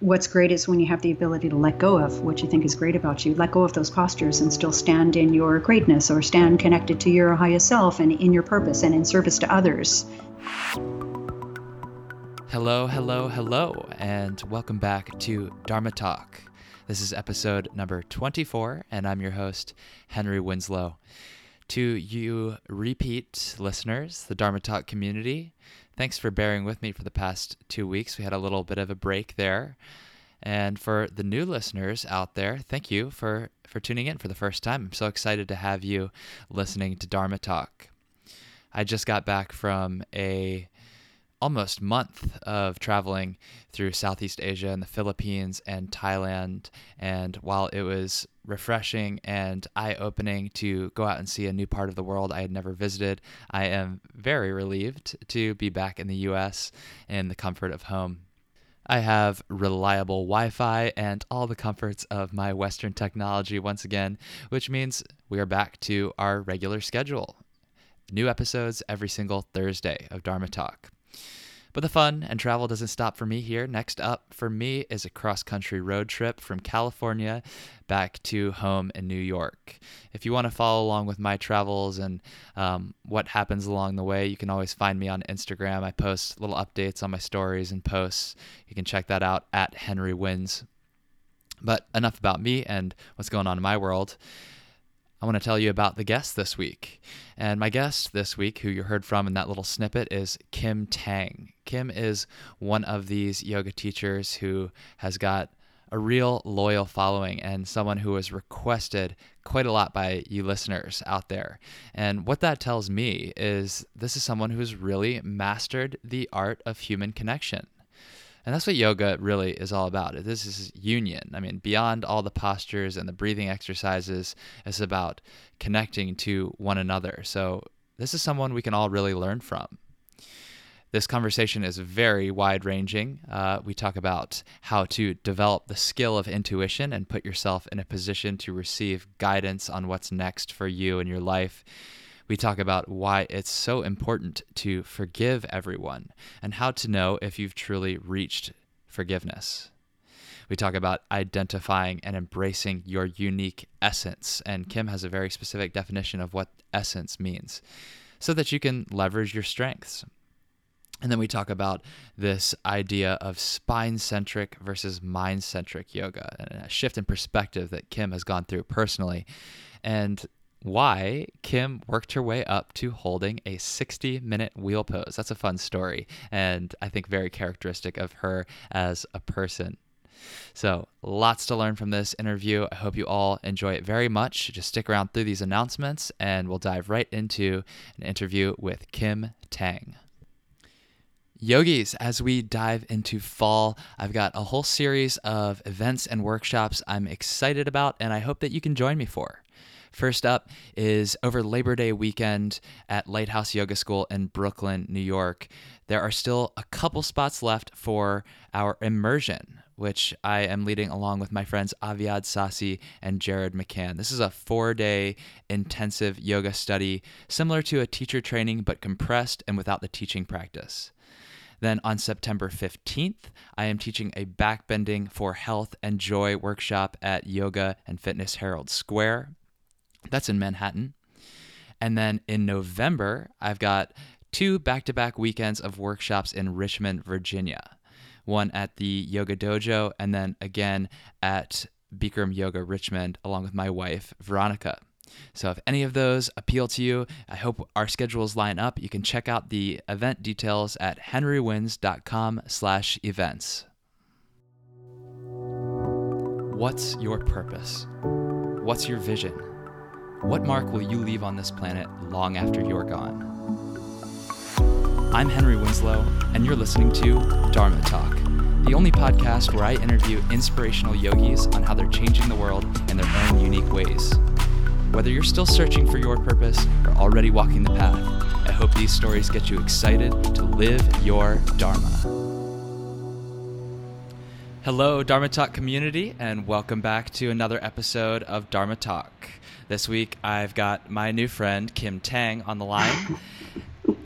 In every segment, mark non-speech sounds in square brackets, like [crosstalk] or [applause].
what's great is when you have the ability to let go of what you think is great about you, let go of those postures and still stand in your greatness or stand connected to your highest self and in your purpose and in service to others. Hello, hello, hello, and welcome back to Dharma Talk. This is episode number 24, and I'm your host, Henry Winslow. To you repeat listeners, the Dharma Talk community, thanks for bearing with me for the past two weeks. We had a little bit of a break there. And for the new listeners out there, thank you for, for tuning in for the first time. I'm so excited to have you listening to Dharma Talk. I just got back from a almost month of traveling through Southeast Asia and the Philippines and Thailand. And while it was refreshing and eye opening to go out and see a new part of the world I had never visited, I am very relieved to be back in the US in the comfort of home. I have reliable Wi Fi and all the comforts of my Western technology once again, which means we are back to our regular schedule. New episodes every single Thursday of Dharma Talk. But the fun and travel doesn't stop for me here. Next up for me is a cross country road trip from California back to home in New York. If you want to follow along with my travels and um, what happens along the way, you can always find me on Instagram. I post little updates on my stories and posts. You can check that out at Henry Wins. But enough about me and what's going on in my world. I want to tell you about the guest this week. And my guest this week, who you heard from in that little snippet, is Kim Tang. Kim is one of these yoga teachers who has got a real loyal following and someone who was requested quite a lot by you listeners out there. And what that tells me is this is someone who's really mastered the art of human connection. And that's what yoga really is all about. This is union. I mean, beyond all the postures and the breathing exercises, it's about connecting to one another. So, this is someone we can all really learn from. This conversation is very wide ranging. Uh, we talk about how to develop the skill of intuition and put yourself in a position to receive guidance on what's next for you in your life we talk about why it's so important to forgive everyone and how to know if you've truly reached forgiveness. We talk about identifying and embracing your unique essence, and Kim has a very specific definition of what essence means so that you can leverage your strengths. And then we talk about this idea of spine centric versus mind centric yoga and a shift in perspective that Kim has gone through personally. And why Kim worked her way up to holding a 60 minute wheel pose. That's a fun story, and I think very characteristic of her as a person. So, lots to learn from this interview. I hope you all enjoy it very much. Just stick around through these announcements, and we'll dive right into an interview with Kim Tang. Yogis, as we dive into fall, I've got a whole series of events and workshops I'm excited about, and I hope that you can join me for. First up is over Labor Day weekend at Lighthouse Yoga School in Brooklyn, New York. There are still a couple spots left for our immersion, which I am leading along with my friends Aviad Sasi and Jared McCann. This is a four day intensive yoga study, similar to a teacher training, but compressed and without the teaching practice. Then on September 15th, I am teaching a backbending for health and joy workshop at Yoga and Fitness Herald Square. That's in Manhattan. And then in November, I've got two back to back weekends of workshops in Richmond, Virginia. One at the Yoga Dojo, and then again at Bikram Yoga Richmond, along with my wife, Veronica. So if any of those appeal to you, I hope our schedules line up. You can check out the event details at henrywins.com slash events. What's your purpose? What's your vision? What mark will you leave on this planet long after you're gone? I'm Henry Winslow, and you're listening to Dharma Talk, the only podcast where I interview inspirational yogis on how they're changing the world in their own unique ways. Whether you're still searching for your purpose or already walking the path, I hope these stories get you excited to live your Dharma. Hello, Dharma Talk community, and welcome back to another episode of Dharma Talk. This week, I've got my new friend, Kim Tang, on the line.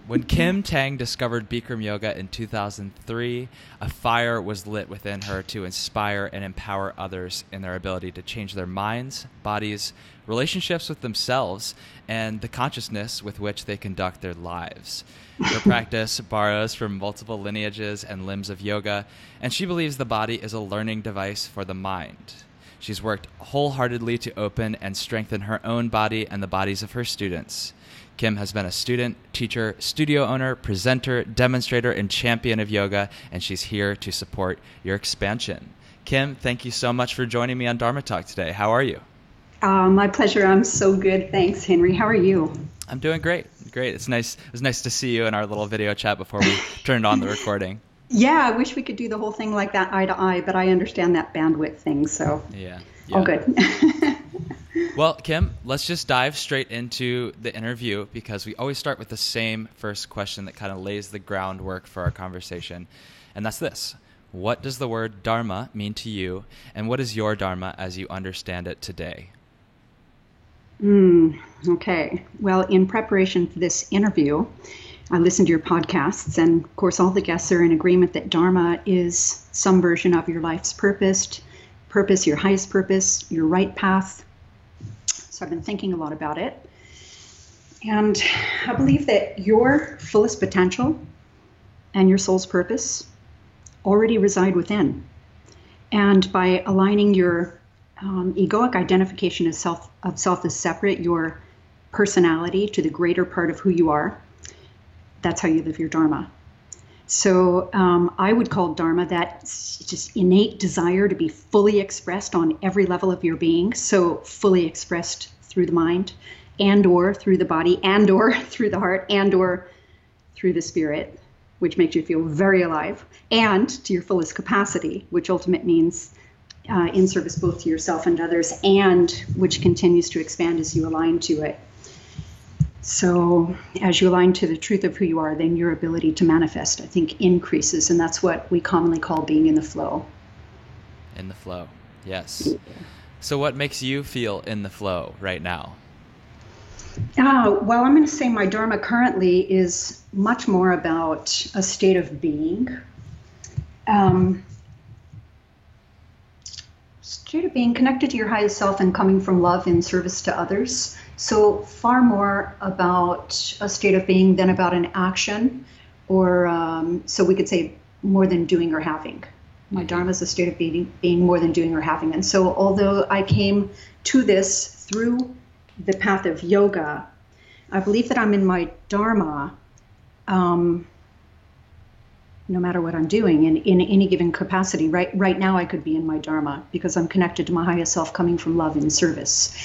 When Kim Tang discovered Bikram Yoga in 2003, a fire was lit within her to inspire and empower others in their ability to change their minds, bodies, relationships with themselves, and the consciousness with which they conduct their lives. Her [laughs] practice borrows from multiple lineages and limbs of yoga, and she believes the body is a learning device for the mind. She's worked wholeheartedly to open and strengthen her own body and the bodies of her students. Kim has been a student, teacher, studio owner, presenter, demonstrator, and champion of yoga, and she's here to support your expansion. Kim, thank you so much for joining me on Dharma Talk today. How are you? Uh, my pleasure. I'm so good. Thanks, Henry. How are you? I'm doing great. Great. It's nice. It was nice to see you in our little video chat before we turned on the recording. Yeah, I wish we could do the whole thing like that eye to eye, but I understand that bandwidth thing, so yeah, yeah. all good. [laughs] well, Kim, let's just dive straight into the interview because we always start with the same first question that kind of lays the groundwork for our conversation, and that's this: What does the word dharma mean to you, and what is your dharma as you understand it today? Mm, okay. Well, in preparation for this interview, I listened to your podcasts, and of course, all the guests are in agreement that Dharma is some version of your life's purpose, purpose, your highest purpose, your right path. So I've been thinking a lot about it. And I believe that your fullest potential and your soul's purpose already reside within. And by aligning your um, egoic identification of self, of self as separate, your personality to the greater part of who you are, that's how you live your dharma. So um, I would call dharma that just innate desire to be fully expressed on every level of your being. So fully expressed through the mind, and or through the body, and or [laughs] through the heart, and or through the spirit, which makes you feel very alive, and to your fullest capacity, which ultimate means uh, in service both to yourself and others, and which continues to expand as you align to it. So, as you align to the truth of who you are, then your ability to manifest, I think, increases. And that's what we commonly call being in the flow. In the flow, yes. Yeah. So, what makes you feel in the flow right now? Uh, well, I'm going to say my Dharma currently is much more about a state of being. Um, state of being connected to your highest self and coming from love in service to others. So, far more about a state of being than about an action, or um, so we could say more than doing or having. My mm-hmm. Dharma is a state of being, being more than doing or having. And so, although I came to this through the path of yoga, I believe that I'm in my Dharma um, no matter what I'm doing in, in any given capacity. Right right now I could be in my Dharma because I'm connected to my highest self coming from love and service.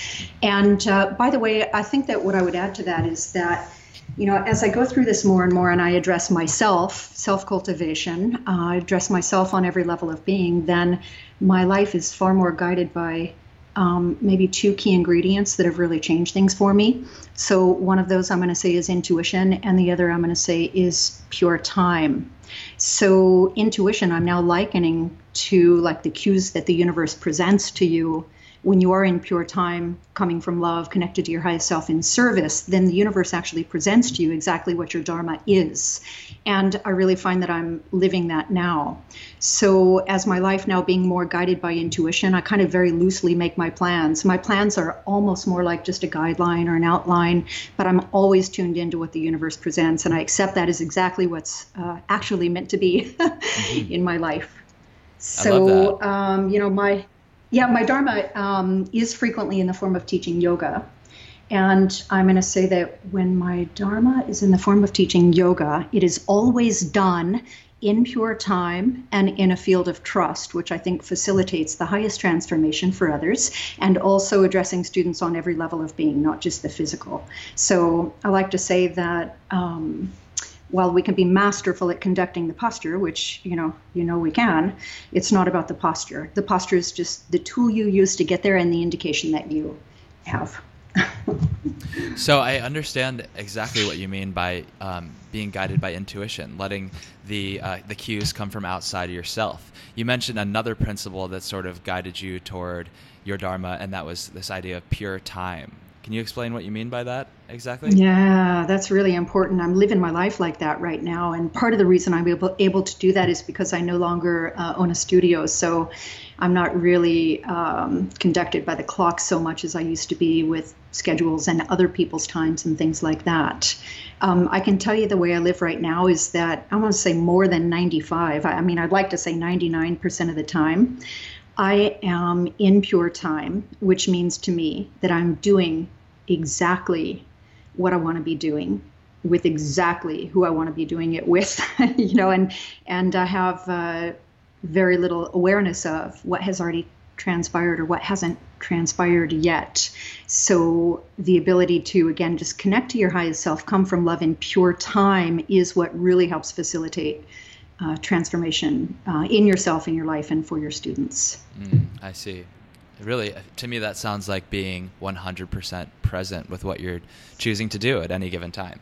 And uh, by the way, I think that what I would add to that is that you know, as I go through this more and more and I address myself, self cultivation, uh, I address myself on every level of being, then my life is far more guided by um, maybe two key ingredients that have really changed things for me. So, one of those I'm going to say is intuition, and the other I'm going to say is pure time. So, intuition, I'm now likening to like the cues that the universe presents to you when you are in pure time, coming from love, connected to your highest self in service, then the universe actually presents to you exactly what your Dharma is. And I really find that I'm living that now. So, as my life now being more guided by intuition, I kind of very loosely make my plans. My plans are almost more like just a guideline or an outline, but I'm always tuned into what the universe presents, and I accept that as exactly what's uh, actually meant to be [laughs] mm-hmm. in my life. So, um, you know, my yeah, my Dharma um, is frequently in the form of teaching yoga. And I'm going to say that when my Dharma is in the form of teaching yoga, it is always done in pure time and in a field of trust, which I think facilitates the highest transformation for others, and also addressing students on every level of being, not just the physical. So I like to say that. Um, while we can be masterful at conducting the posture, which you know you know we can, it's not about the posture. The posture is just the tool you use to get there and the indication that you have. [laughs] so I understand exactly what you mean by um, being guided by intuition, letting the uh, the cues come from outside of yourself. You mentioned another principle that sort of guided you toward your dharma, and that was this idea of pure time. Can you explain what you mean by that exactly? Yeah, that's really important. I'm living my life like that right now. And part of the reason I'm able, able to do that is because I no longer uh, own a studio. So I'm not really um, conducted by the clock so much as I used to be with schedules and other people's times and things like that. Um, I can tell you the way I live right now is that I want to say more than 95. I, I mean, I'd like to say 99% of the time. I am in pure time, which means to me that I'm doing exactly what I want to be doing with exactly who I want to be doing it with, [laughs] you know, and and I have uh, very little awareness of what has already transpired or what hasn't transpired yet. So the ability to again just connect to your highest self, come from love in pure time is what really helps facilitate uh, transformation uh, in yourself, in your life, and for your students. Mm, I see. Really, to me, that sounds like being 100% present with what you're choosing to do at any given time.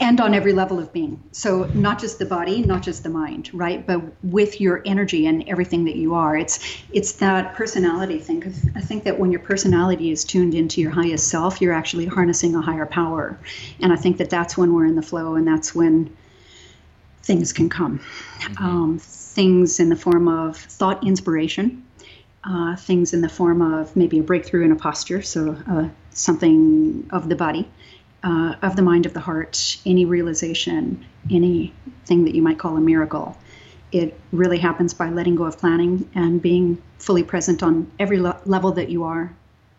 And on every level of being. So, not just the body, not just the mind, right? But with your energy and everything that you are. It's it's that personality thing. I think that when your personality is tuned into your highest self, you're actually harnessing a higher power. And I think that that's when we're in the flow, and that's when things can come. Mm-hmm. Um, things in the form of thought inspiration, uh, things in the form of maybe a breakthrough in a posture, so uh, something of the body, uh, of the mind, of the heart, any realization, anything that you might call a miracle. It really happens by letting go of planning and being fully present on every le- level that you are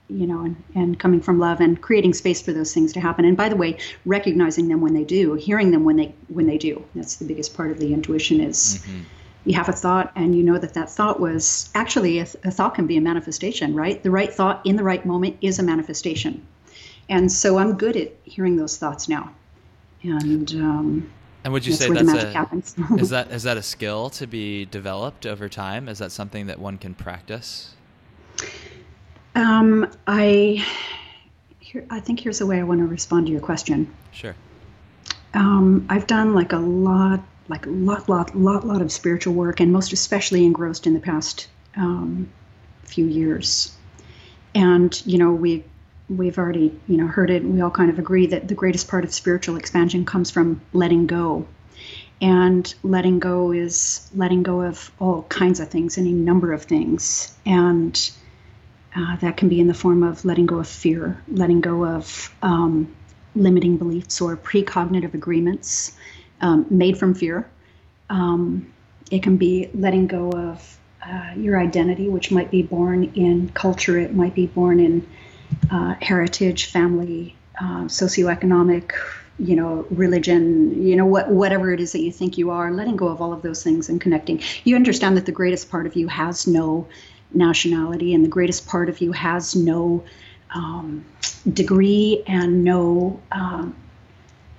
you know, and, and coming from love and creating space for those things to happen. And by the way, recognizing them when they do, hearing them when they when they do. That's the biggest part of the intuition is mm-hmm. You have a thought and you know that that thought was actually a, a, thought can be a manifestation, right? The right thought in the right moment is a manifestation. And so I'm good at hearing those thoughts now. And um, and would you that's say that's a is [laughs] that is that a skill to be developed over time? Is that something that one can practice? Um, I here, I think here's the way I want to respond to your question. Sure. Um, I've done like a lot, like a lot, lot, lot, lot of spiritual work, and most especially engrossed in the past um, few years. And you know, we we've already you know heard it. We all kind of agree that the greatest part of spiritual expansion comes from letting go. And letting go is letting go of all kinds of things, any number of things, and uh, that can be in the form of letting go of fear, letting go of um, limiting beliefs or precognitive agreements um, made from fear. Um, it can be letting go of uh, your identity, which might be born in culture, it might be born in uh, heritage, family, uh, socioeconomic, you know, religion, you know, what, whatever it is that you think you are, letting go of all of those things and connecting. You understand that the greatest part of you has no nationality, and the greatest part of you has no um, degree and no, um,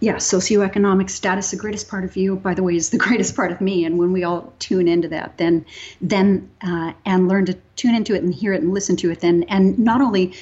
yeah, socioeconomic status. The greatest part of you, by the way, is the [laughs] greatest part of me. And when we all tune into that, then, then, uh, and learn to tune into it and hear it and listen to it, then, and not only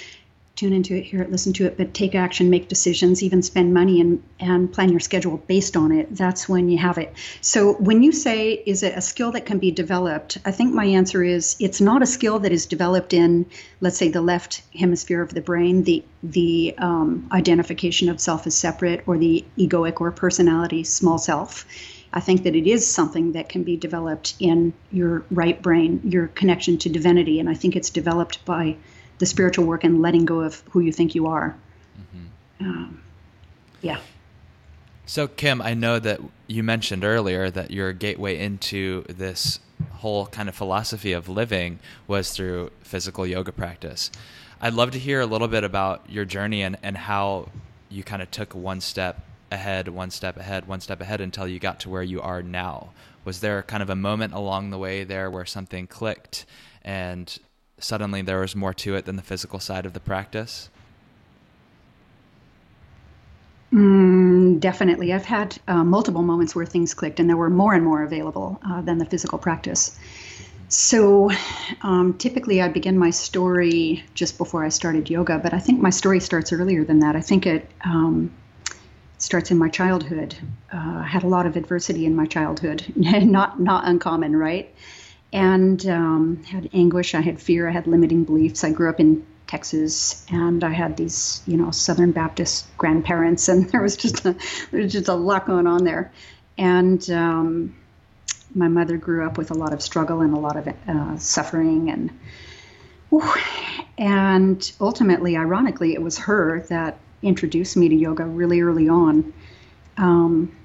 tune into it, hear it, listen to it, but take action, make decisions, even spend money and, and plan your schedule based on it. That's when you have it. So when you say, is it a skill that can be developed? I think my answer is it's not a skill that is developed in, let's say, the left hemisphere of the brain, the the um, identification of self as separate or the egoic or personality small self. I think that it is something that can be developed in your right brain, your connection to divinity, and I think it's developed by the spiritual work and letting go of who you think you are. Mm-hmm. Um, yeah. So, Kim, I know that you mentioned earlier that your gateway into this whole kind of philosophy of living was through physical yoga practice. I'd love to hear a little bit about your journey and, and how you kind of took one step ahead, one step ahead, one step ahead until you got to where you are now. Was there kind of a moment along the way there where something clicked and suddenly there was more to it than the physical side of the practice? Mm, definitely. I've had uh, multiple moments where things clicked and there were more and more available uh, than the physical practice. So um, typically I begin my story just before I started yoga, but I think my story starts earlier than that. I think it um, starts in my childhood. Uh, I had a lot of adversity in my childhood, [laughs] not not uncommon, right? And um, had anguish. I had fear. I had limiting beliefs. I grew up in Texas, and I had these, you know, Southern Baptist grandparents, and [laughs] there was just a, there was just a lot going on there. And um, my mother grew up with a lot of struggle and a lot of uh, suffering, and and ultimately, ironically, it was her that introduced me to yoga really early on. Um,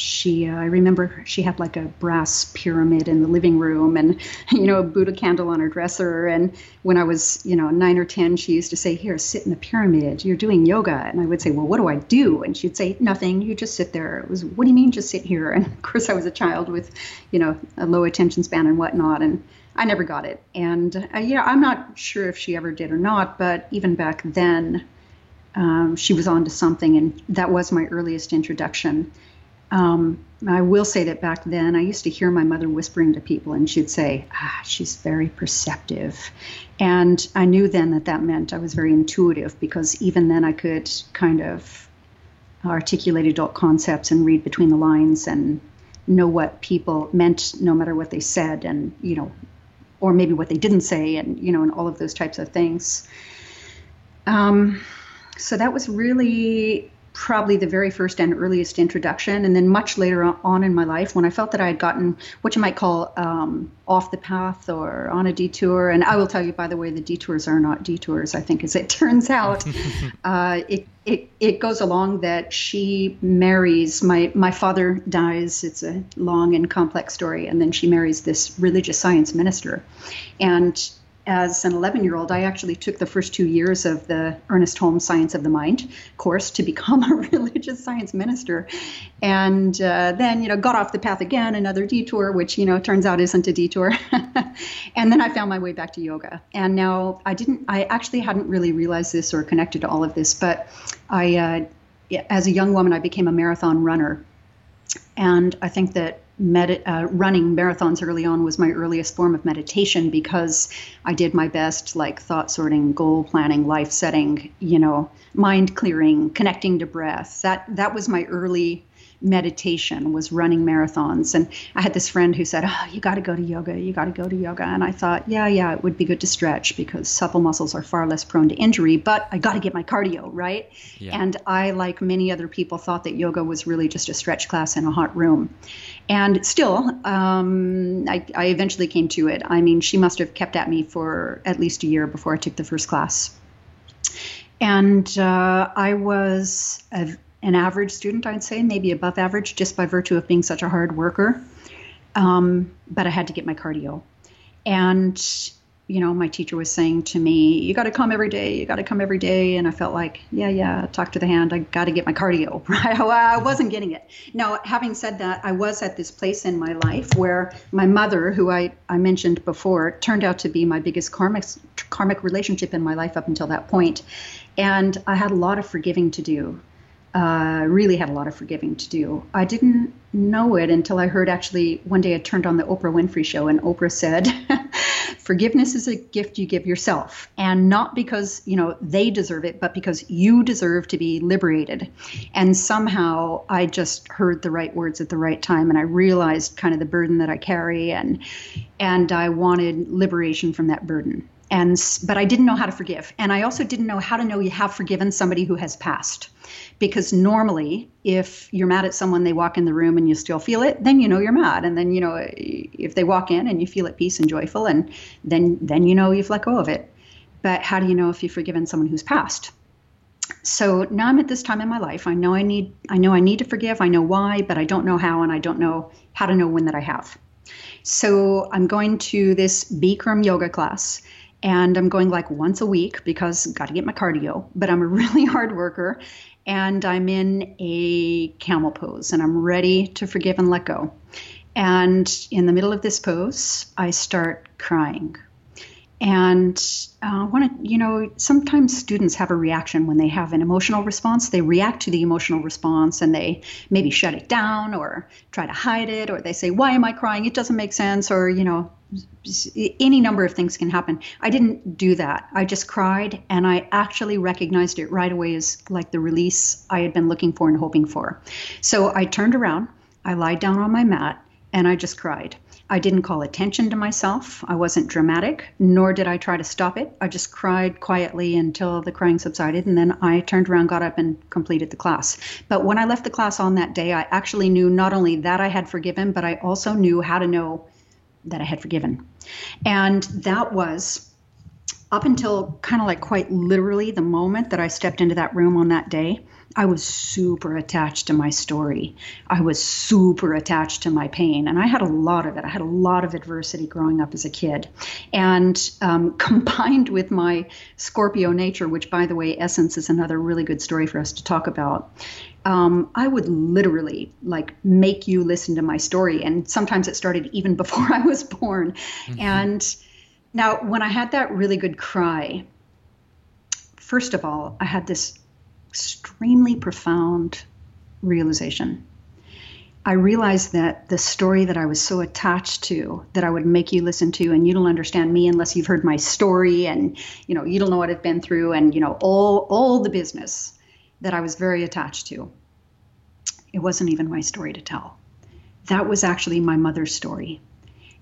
she uh, i remember she had like a brass pyramid in the living room and [laughs] you know a buddha candle on her dresser. And when i was you know nine or ten she used to say here sit in the pyramid. You're doing yoga. And i would say well what do i do? And she'd say nothing. You just sit there. It was what do you mean just sit here? [laughs] And of course i was a child with you know a low attention span and whatnot and i never got it. And uh, yeah i'm not sure if she ever did or not but even back then um, she was on to something and that was my earliest introduction um, I will say that back then I used to hear my mother whispering to people, and she'd say, ah, she's very perceptive. And I knew then that that meant I was very intuitive because even then I could kind of articulate adult concepts and read between the lines and know what people meant no matter what they said and, you know, or maybe what they didn't say and, you know, and all of those types of things. Um, so that was really probably the very first and earliest introduction. And then much later on in my life, when I felt that I had gotten what you might call um, off the path or on a detour, and I will tell you, by the way, the detours are not detours, I think, as it [laughs] turns out. [laughs] uh, it, it, it goes along that she marries, my, my father dies, it's a long and complex story, and then she marries this religious science minister. And as an 11 year old, I actually took the first two years of the Ernest Holmes Science of the Mind course to become [laughs] a religious science minister. And uh, then, you know, got off the path again, another detour, which, you know, turns out isn't a detour. [laughs] and then I found my way back to yoga. And now I didn't, I actually hadn't really realized this or connected to all of this, but I, uh, as a young woman, I became a marathon runner. And I think that med- uh, running marathons early on was my earliest form of meditation because I did my best, like thought sorting, goal planning, life setting, you know, mind clearing, connecting to breath. That that was my early meditation was running marathons. And I had this friend who said, Oh, you got to go to yoga. You got to go to yoga. And I thought, yeah, yeah, it would be good to stretch because supple muscles are far less prone to injury, but I got to get my cardio, right? Yeah. And I, like many other people, thought that yoga was really just a stretch class in a hot room. And still, um, I, I eventually came to it. I mean, she must have kept at me for at least a year before I took the first class. And uh, I was a an average student, I'd say, maybe above average, just by virtue of being such a hard worker. Um, but I had to get my cardio. And, you know, my teacher was saying to me, You got to come every day. You got to come every day. And I felt like, Yeah, yeah, talk to the hand. I got to get my cardio. [laughs] I wasn't getting it. Now, having said that, I was at this place in my life where my mother, who I, I mentioned before, turned out to be my biggest karmic, karmic relationship in my life up until that point. And I had a lot of forgiving to do uh, really had a lot of forgiving to do. I didn't know it until I heard actually one day I turned on the Oprah Winfrey show and Oprah said, [laughs] "Forgiveness is a gift you give yourself, and not because you know they deserve it, but because you deserve to be liberated." And somehow I just heard the right words at the right time, and I realized kind of the burden that I carry, and and I wanted liberation from that burden and but I didn't know how to forgive, and I also didn't know how to know you have forgiven somebody who has passed, because normally if you're mad at someone, they walk in the room and you still feel it, then you know you're mad, and then you know if they walk in and you feel at peace and joyful, and then then you know you've let go of it. But how do you know if you've forgiven someone who's passed? So now I'm at this time in my life. I know I need I know I need to forgive. I know why, but I don't know how, and I don't know how to know when that I have. So I'm going to this Bikram yoga class and I'm going like once a week because got to get my cardio. But I'm a [laughs] really hard worker, and I'm in a camel pose, and I'm ready to forgive and let go. And in the middle of this pose, I start crying. And I uh, when you know, sometimes students have a reaction when they have an emotional response. They react to the emotional response and they maybe shut it down or try to hide it, or they say, "Why am I crying? It doesn't make sense," or you know, any number of things can happen. I didn't do that. I just cried and I actually recognized it right away as like the release I had been looking for and hoping for. So I turned around, I lied down on my mat, and I just cried. I didn't call attention to myself. I wasn't dramatic, nor did I try to stop it. I just cried quietly until the crying subsided, and then I turned around, got up, and completed the class. But when I left the class on that day, I actually knew not only that I had forgiven, but I also knew how to know that I had forgiven. And that was up until kind of like quite literally the moment that I stepped into that room on that day. I was super attached to my story. I was super attached to my pain. And I had a lot of it. I had a lot of adversity growing up as a kid. And um, [laughs] combined with my Scorpio nature, which, by the way, Essence is another really good story for us to talk about. Um, I would literally like make you listen to my story. And sometimes it started even [laughs] before I was born. Mm-hmm. And now, when I had that really good cry, first of all, I had this extremely profound realization. I realized that the story that I was so attached to that I would make you listen to and you don't understand me unless you've heard my story and you know you don't know what I've been through and you know all all the business that I was very attached to. It wasn't even my story to tell. That was actually my mother's story.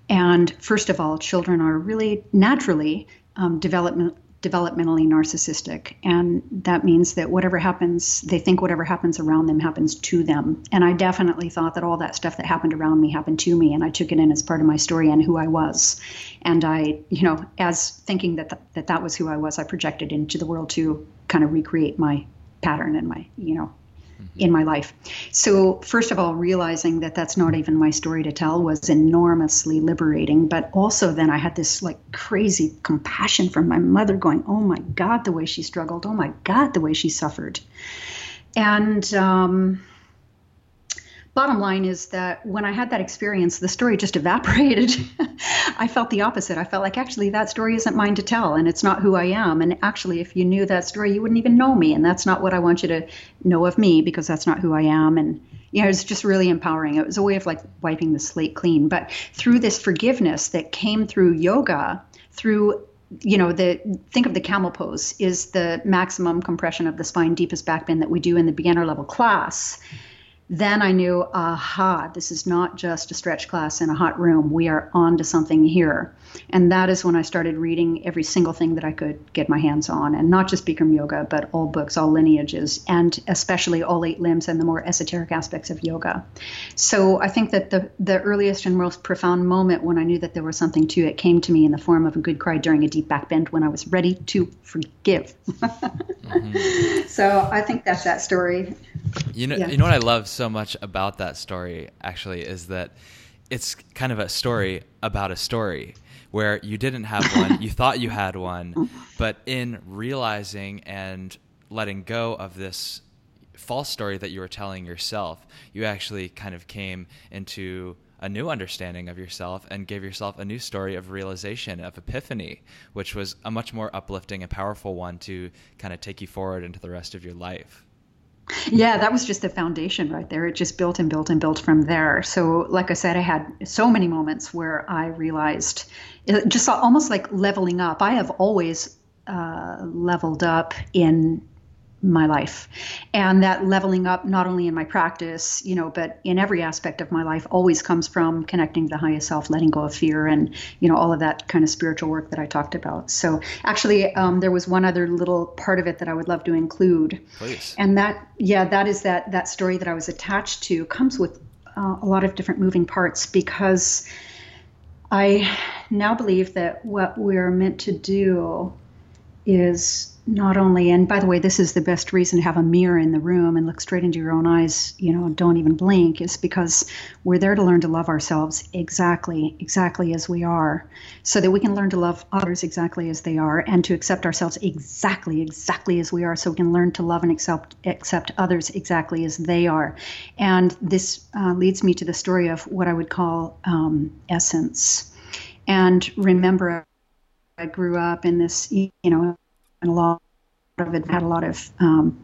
And first of all, children are really naturally um, development developmentally narcissistic. And that means that whatever happens, they think whatever happens around them happens to them. And I definitely thought that all that stuff that happened around me happened to me. And I took it in as part of my story and who I was. And I, you know, as thinking that th- that, that was who I was, I projected into the world to kind of recreate my pattern and my, you know, mm-hmm. in my life. So, first of all, realizing that that's not even my story to tell was enormously liberating. But also, then I had this like crazy compassion from my mother going, Oh my God, the way she struggled. Oh my God, the way she suffered. And, um, bottom line is that when I had that experience, the story just [laughs] evaporated. I felt the opposite. I felt like actually that story isn't mine to tell and it's not who I am. And actually, if you knew that story, you wouldn't even know me. And that's not what I want you to know of me because that's not who I am. And you know, it's just really empowering. It was a way of like wiping the slate clean. But through this forgiveness that came through yoga, through you know the think of the camel pose is the maximum compression of the spine deepest back bend that we do in the beginner level class then I knew, aha, this is not just a stretch class in a hot room. We are on to something here. And that is when I started reading every single thing that I could get my hands on, and not just Bikram yoga, but all books, all lineages, and especially all eight limbs and the more esoteric aspects of yoga. So I think that the, the earliest and most profound moment when I knew that there was something to it came to me in the form of a good cry during a deep back bend when I was ready to forgive. mm-hmm. [laughs] So I think that's that story. You know, yeah. you know what I love so much about that story actually is that it's kind of a story about a story where you didn't have one, you thought you had one, but in realizing and letting go of this false story that you were telling yourself, you actually kind of came into a new understanding of yourself and gave yourself a new story of realization, of epiphany, which was a much more uplifting and powerful one to kind of take you forward into the rest of your life. Yeah, that was just the foundation right there. It just built and built and built from there. So, like I said, I had so many moments where I realized, just almost like leveling up. I have always uh, leveled up in my life. And that leveling up not only in my practice you know but in every aspect of my life always comes from connecting to the highest self letting go of fear and you know all of that kind of spiritual work that i talked about. So actually um, there was one other little part of it that i would love to include. Please. and that yeah that is that that story that i was attached to comes with uh, a lot of different moving parts because i now believe that what we're meant to do is not only and by the way this is the best reason to have a mirror in the room and look straight into your own eyes you know don't even blink is because we're there to learn to love ourselves exactly exactly as we are so that we can learn to love others exactly as they are and to accept ourselves exactly exactly as we are so we can learn to love and accept accept others exactly as they are. And this uh, leads me to the story of what i would call um, essence. And remember i grew up in this you know a lot of it had a lot of um,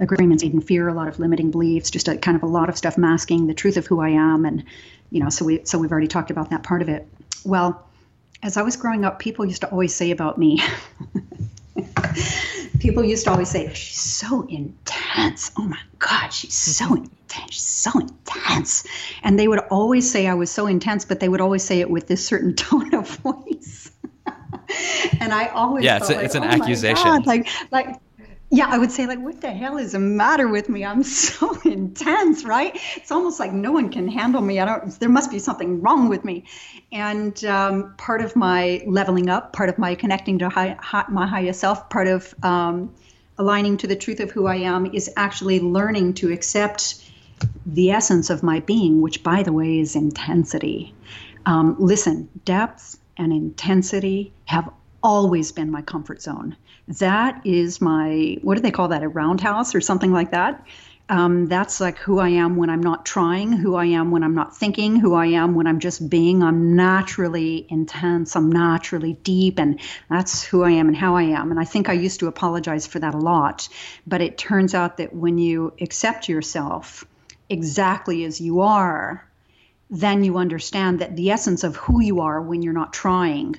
agreements and fear, a lot of limiting beliefs, just a kind of a lot of stuff masking the truth of who I am, and you know, so we so we've already talked about that part of it. Well, as I was growing up, people used to always say about me. [laughs] people used to always say, she's so intense. Oh my God, she's so [laughs] intense. She's so intense. And they would always say I was so intense, but they would always say it with this certain [laughs] tone of voice. [laughs] and I always yeah, it's, a, like, it's an oh accusation. Like like yeah, I would say like, what the hell is the matter with me? I'm [laughs] so intense, right? It's almost like no one can handle me. I don't. There must be something wrong with me. And um, part of my leveling up, part of my connecting to high, high, my higher self, part of um, aligning to the truth of who I am is actually learning to accept the essence of my being, which, by the way, is intensity. Um, listen, depth and intensity have always been my comfort zone. That is my, what do they call that, a roundhouse or something like that? Um, that's like who I am when I'm not trying, who I am when I'm not thinking, who I am when I'm just being. I'm naturally intense, I'm naturally deep, and that's who I am and how I am. And I think I used to apologize for that a lot. But it turns out that when you accept yourself exactly as you are, then you understand that the essence of who you are when you're not trying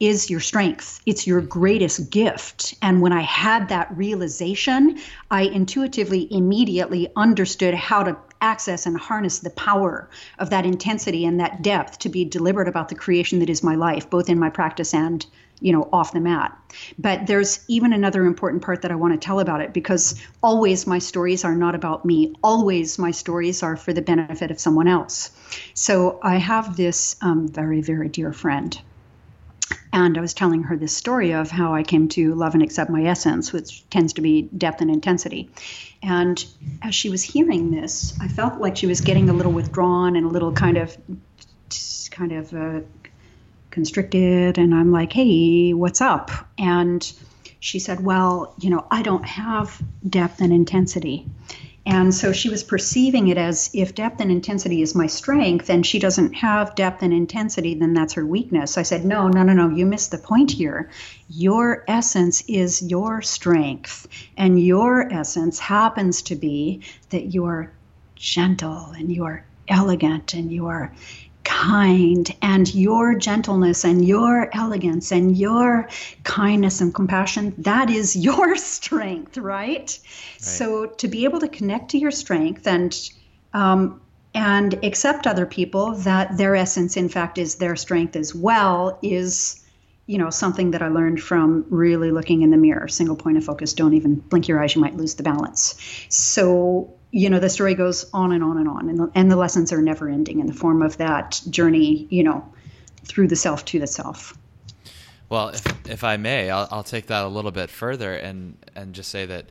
is your strength. It's your greatest gift. And when I had that realization, I intuitively, immediately understood how to access and harness the power of that intensity and that depth to be deliberate about the creation that is my life, both in my practice and you know off the mat. But there's even another important part that i want to tell about it because always my stories are not about me. Always my stories are for the benefit of someone else. So i have this um, very very dear friend and I was telling her this story of how I came to love and accept my essence, which tends to be depth and intensity. And as she was hearing this, I felt like she was getting a little withdrawn and a little kind of, kind of uh, constricted. And I'm like, hey, what's up? And she said, well, you know, I don't have depth and intensity. And so she was perceiving it as if depth and intensity is my strength and she doesn't have depth and intensity, then that's her weakness. I said, No, no, no, no, you missed the point here. Your essence is your strength, and your essence happens to be that you are gentle and you are elegant and you are kind and your gentleness and your elegance and your kindness and compassion that is [laughs] your strength right, right. so to be able to connect to your strength and um, and accept other people that their essence in fact is their strength as well is you know something that i learned from really looking in the mirror. Single point of focus don't even blink your eyes you might lose the balance. So you know the story goes on and on and on and the, and the lessons are never ending in the form of that journey you know through the self to the self. Well if, if i may I'll, I'll take that a little bit further and and just say that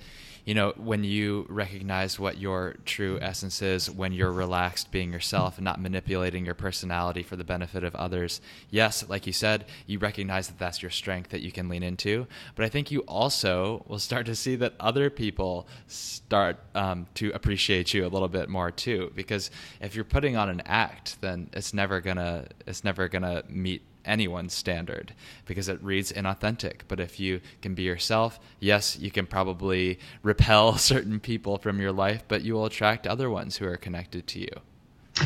you know, when you recognize what your true essence is, when you're relaxed being yourself and not manipulating your personality for the benefit of others, yes, like you said, you recognize that that's your strength that you can lean into. But I think you also will start to see that other people start um, to appreciate you a little bit more too. Because if you're putting on an act, then it's never gonna it's never gonna meet anyone's standard because it reads inauthentic. But if you can be yourself, yes, you can probably repel [laughs] certain people from your life, but you will attract other ones who are connected to you.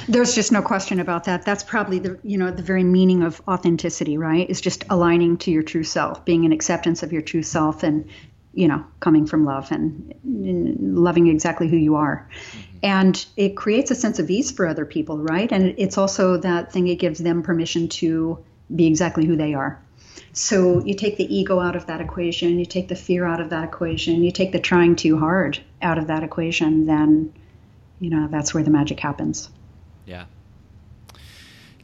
There's just no question about that. That's probably the you know the very meaning of authenticity, right? Is just aligning to your true self, being an acceptance of your true self, and you know coming from love and, and loving exactly who you are. Mm-hmm. And it creates a sense of ease for other people, right? And it's also that thing it gives them permission to be exactly who they are. So you take the ego out of that equation, you take the fear out of that equation, you take the trying too hard out of that equation, then, you know, that's where the magic happens. Yeah.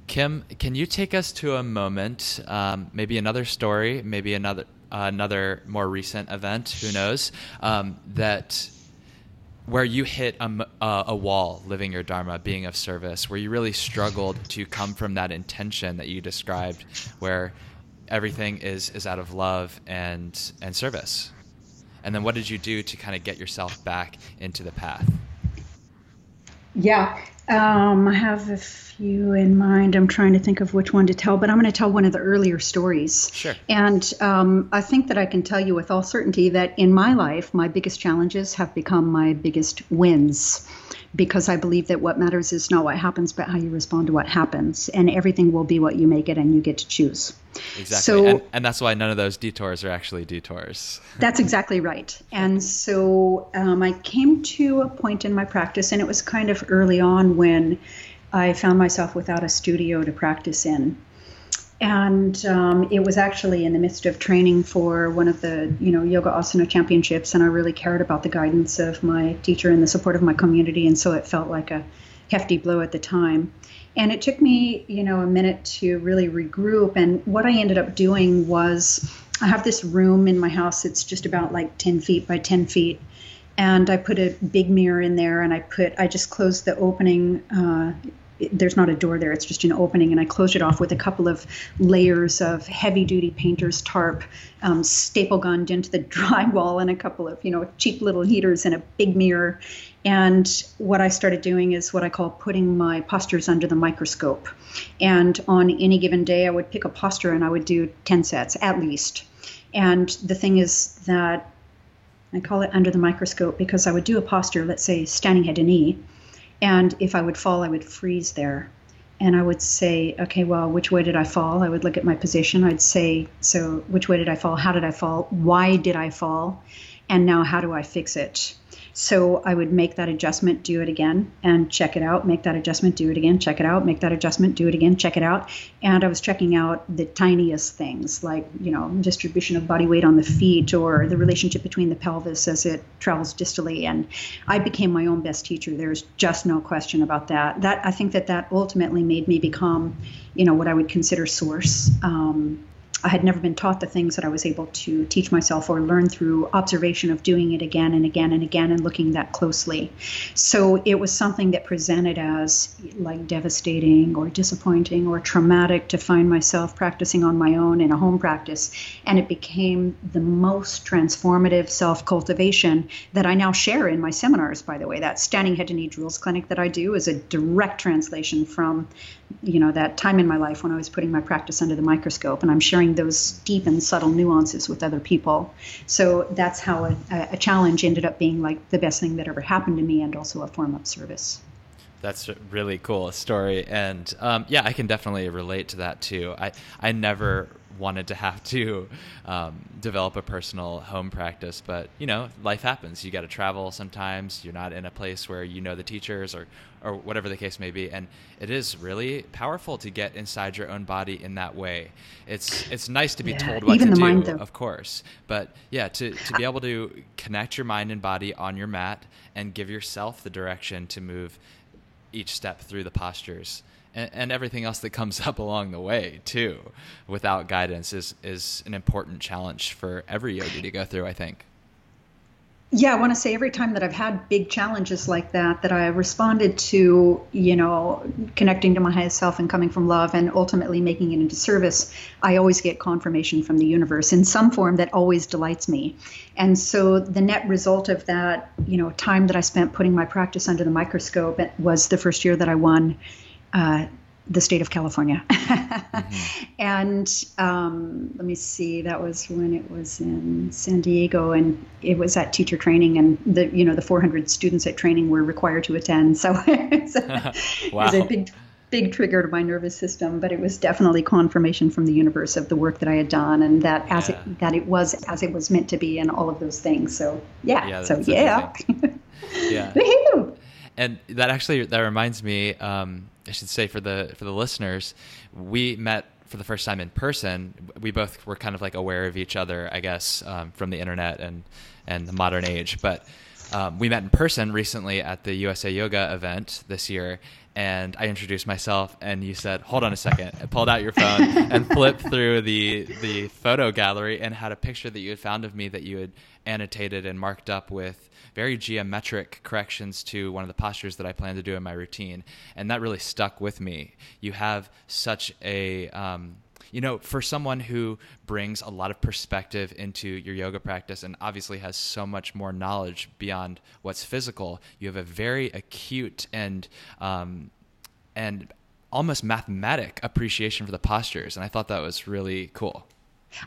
Kim, can you take us to a moment, um, maybe another story, maybe another uh, another more recent event, who knows, um, that where you hit a, a wall living your dharma being of service where you really struggled to come from that intention that you described where everything is is out of love and and service. And then what did you do to kind of get yourself back into the path? Yeah um, i have a few in mind. I'm trying to think of which one to tell, but I'm going to tell one of the earlier stories. Sure. And um, I think that I can tell you with all certainty that in my life, my biggest challenges have become my biggest wins because I believe that what matters is not what happens, but how you respond to what happens. And everything will be what you make it, and you get to choose. Exactly. So, and, and that's why none of those detours are actually detours. [laughs] that's exactly right. And so um, I came to a point in my practice, and it was kind of early on when I found myself without a studio to practice in and um, it was actually in the midst of training for one of the you know yoga asana championships and i really cared about the guidance of my teacher and the support of my community and so it felt like a hefty blow at the time. And it took me you know a minute to really regroup and what i ended up doing was i have this room in my house it's just about like 10 feet by 10 feet and i put a big mirror in there and i put i just closed the opening uh, there's not a door there, it's just an opening, and I closed it off with a couple of layers of heavy duty painter's tarp, um, staple gunned into the [laughs] drywall, and a couple of, you know, cheap little heaters and a big mirror. And what I started doing is what I call putting my postures under the microscope. And on any given day, I would pick a posture and I would do 10 sets at least. And the thing is that I call it under the microscope because I would do a posture, let's say standing head to knee and if I would fall, I would freeze there. And I would say, okay, well, which way did I fall? I would look at my position. I'd say, so which way did I fall? How did I fall? Why did I fall? And now how do I fix it? So I would make that adjustment, do it again, and check it out. Make that adjustment, do it again, check it out. Make that adjustment, do it again, check it out. And I was checking out the tiniest things, like you know, distribution of body weight on the feet, or the relationship between the pelvis as it travels distally. And I became my own best teacher. There's just no question about that. That I think that that ultimately made me become, you know, what I would consider source. Um, I had never been taught the things that I was able to teach myself or learn through observation of doing it again and again and again and looking that closely. So it was something that presented as like devastating or disappointing or traumatic to find myself practicing on my own in a home practice. And it became the most transformative self cultivation that I now share in my seminars, by the way. That standing head to knee drills clinic that I do is a direct translation from you know that time in my life when I was putting my practice under the microscope, and I'm sharing those deep and subtle nuances with other people. So that's how a, a challenge ended up being like the best thing that ever happened to me, and also a form of service. That's a really cool story, and um, yeah, I can definitely relate to that too. I I never wanted to have to um, develop a personal home practice, but you know, life happens. You got to travel sometimes. You're not in a place where you know the teachers or or whatever the case may be, and it is really powerful to get inside your own body in that way. It's it's nice to be yeah, told what to do, mind, of course, but yeah, to to be able to connect your mind and body on your mat and give yourself the direction to move each step through the postures. And, and everything else that comes [laughs] up along the way too without guidance is is an important challenge for every yogi to go through i think yeah, I want to say every time that I've had big challenges like that, that I responded to, you know, connecting to my highest self and coming from love and ultimately making it into service, I always get confirmation from the universe in some form that always delights me. And so the net result of that, you know, time that I spent putting my practice under the microscope was the first year that I won uh, the state of California. mm-hmm. [laughs] And um, let me see, that was when it was in San Diego, and it was at teacher training, and the you know the 400 students at training were required to attend. So [laughs] it's [laughs] a, wow. a big big trigger to my nervous system, but it was definitely confirmation from the universe of the work that I had done, and that yeah. as it that it was as it was meant to be, and all of those things. So yeah, yeah so yeah, yeah. and that actually that reminds me. Um, I should say for the for the listeners, we met for the first time in person. We both were kind of like aware of each other, I guess, um, from the internet and and the modern age. But um, we met in person recently at the USA Yoga event this year, and I introduced myself, and you said, "Hold on a second. I pulled out your phone [laughs] and flipped through the the photo gallery and had a picture that you had found of me that you had annotated and marked up with very geometric corrections to one of the postures that I plan to do in my routine, and that really stuck with me. You have such a um, you know, for someone who brings a lot of perspective into your yoga practice and obviously has so much more knowledge beyond what's physical, you have a very acute and um, and almost mathematic appreciation for the postures, and I thought that was really cool.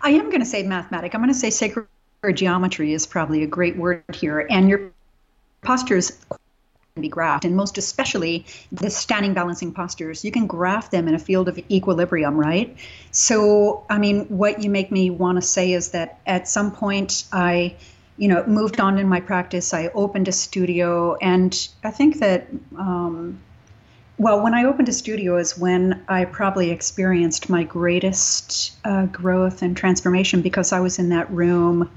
I am going to say mathematic. I'm going to say sacred geometry is probably a great word here, and your postures can be graphed, and most especially the standing balancing postures. You can graph them in a field of equilibrium, right? So, I mean, what you make me want to say is that at some point I you know, moved on in my practice. I opened a studio, and I think that, um, well, when I opened a studio is when I probably experienced my greatest uh, growth and transformation because I was in that room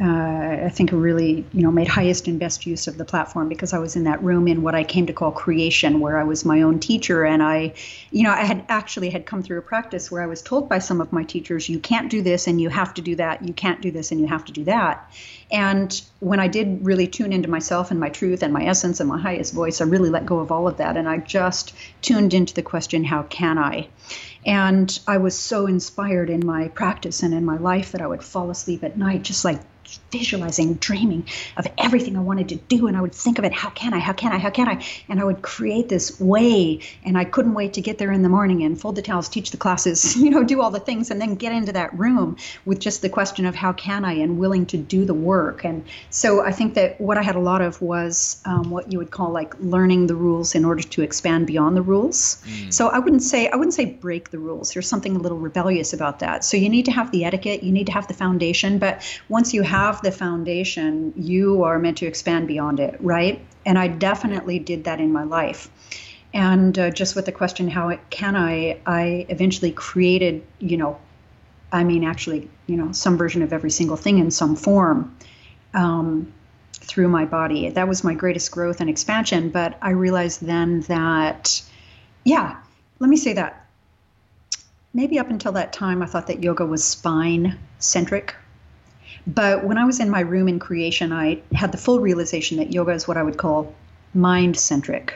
uh, I think really, you know, made highest and best use of the platform because I was in that room in what I came to call creation, where I was my own teacher, and I, you know, I had actually had come through a practice where I was told by some of my teachers, you can't do this and you have to do that, you can't do this and you have to do that, and when I did really tune into myself and my truth and my essence and my highest voice, I really let go of all of that, and I just tuned into the question, how can I? And I was so inspired in my practice and in my life that I would fall asleep at night just like visualizing, dreaming of everything I wanted to do. And I would think of it, how can I, how can I, how can I? And I would create this way. And I couldn't wait to get there in the morning and fold the towels, teach the classes, [laughs] you know, do all the things, and then get into that room with just the question of how can I and willing to do the work. And so I think that what I had a lot of was um, what you would call like learning the rules in order to expand beyond the rules. Mm. So I wouldn't say, I wouldn't say break the rules. There's something a little rebellious about that. So you need to have the etiquette, you need to have the foundation. But once you have have the foundation, you are meant to expand beyond it, right? And I definitely did that in my life. And uh, just with the question, how it, can I? I eventually created, you know, I mean, actually, you know, some version of every single thing in some form um, through my body. That was my greatest growth and expansion. But I realized then that, yeah, let me say that. Maybe up until that time, I thought that yoga was spine centric, but when I was in my room in creation, I had the full realization that yoga is what I would call mind centric.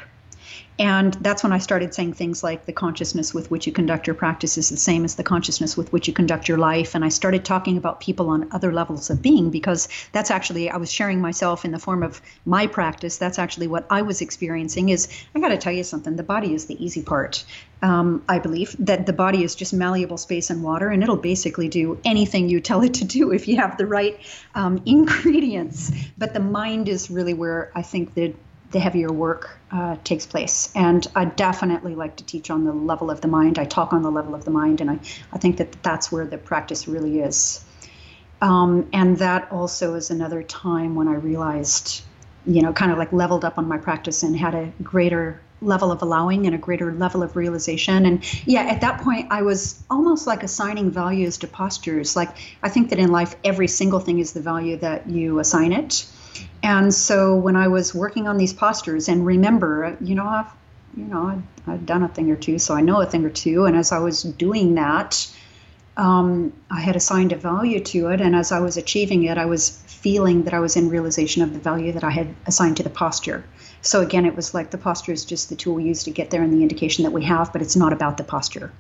And that's when I started saying things like the consciousness with which you conduct your practice is the same as the consciousness with which you conduct your life. And I started talking about people on other levels of being because that's actually, I was sharing myself in the form of my practice. That's actually what I was experiencing is, I got to tell you something, the body is the easy part. Um, I believe that the body is just malleable space and water, and it'll basically do anything you tell it to do if you have the right um, [laughs] ingredients. But the mind is really where I think that the heavier work uh, takes place. And I definitely like to teach on the level of the mind. I talk on the level of the mind, and I, I think that that's where the practice really is. Um, and that also is another time when I realized, you know, kind of like leveled up on my practice and had a greater level of allowing and a greater level of realization. And yeah, at that point, I was almost like assigning values to postures. Like, I think that in life, every single thing is the value that you assign it. And so when I was working on these postures, and remember, you know, I've, you know, I've, I'd done a thing or two, so I know a thing or two. And as I was doing that, um, I had assigned a value to it, and as I was achieving it, I was feeling that I was in realization of the value that I had assigned to the posture. So again, it was like the posture is just the tool we use to get there and the indication that we have, but it's not about the posture.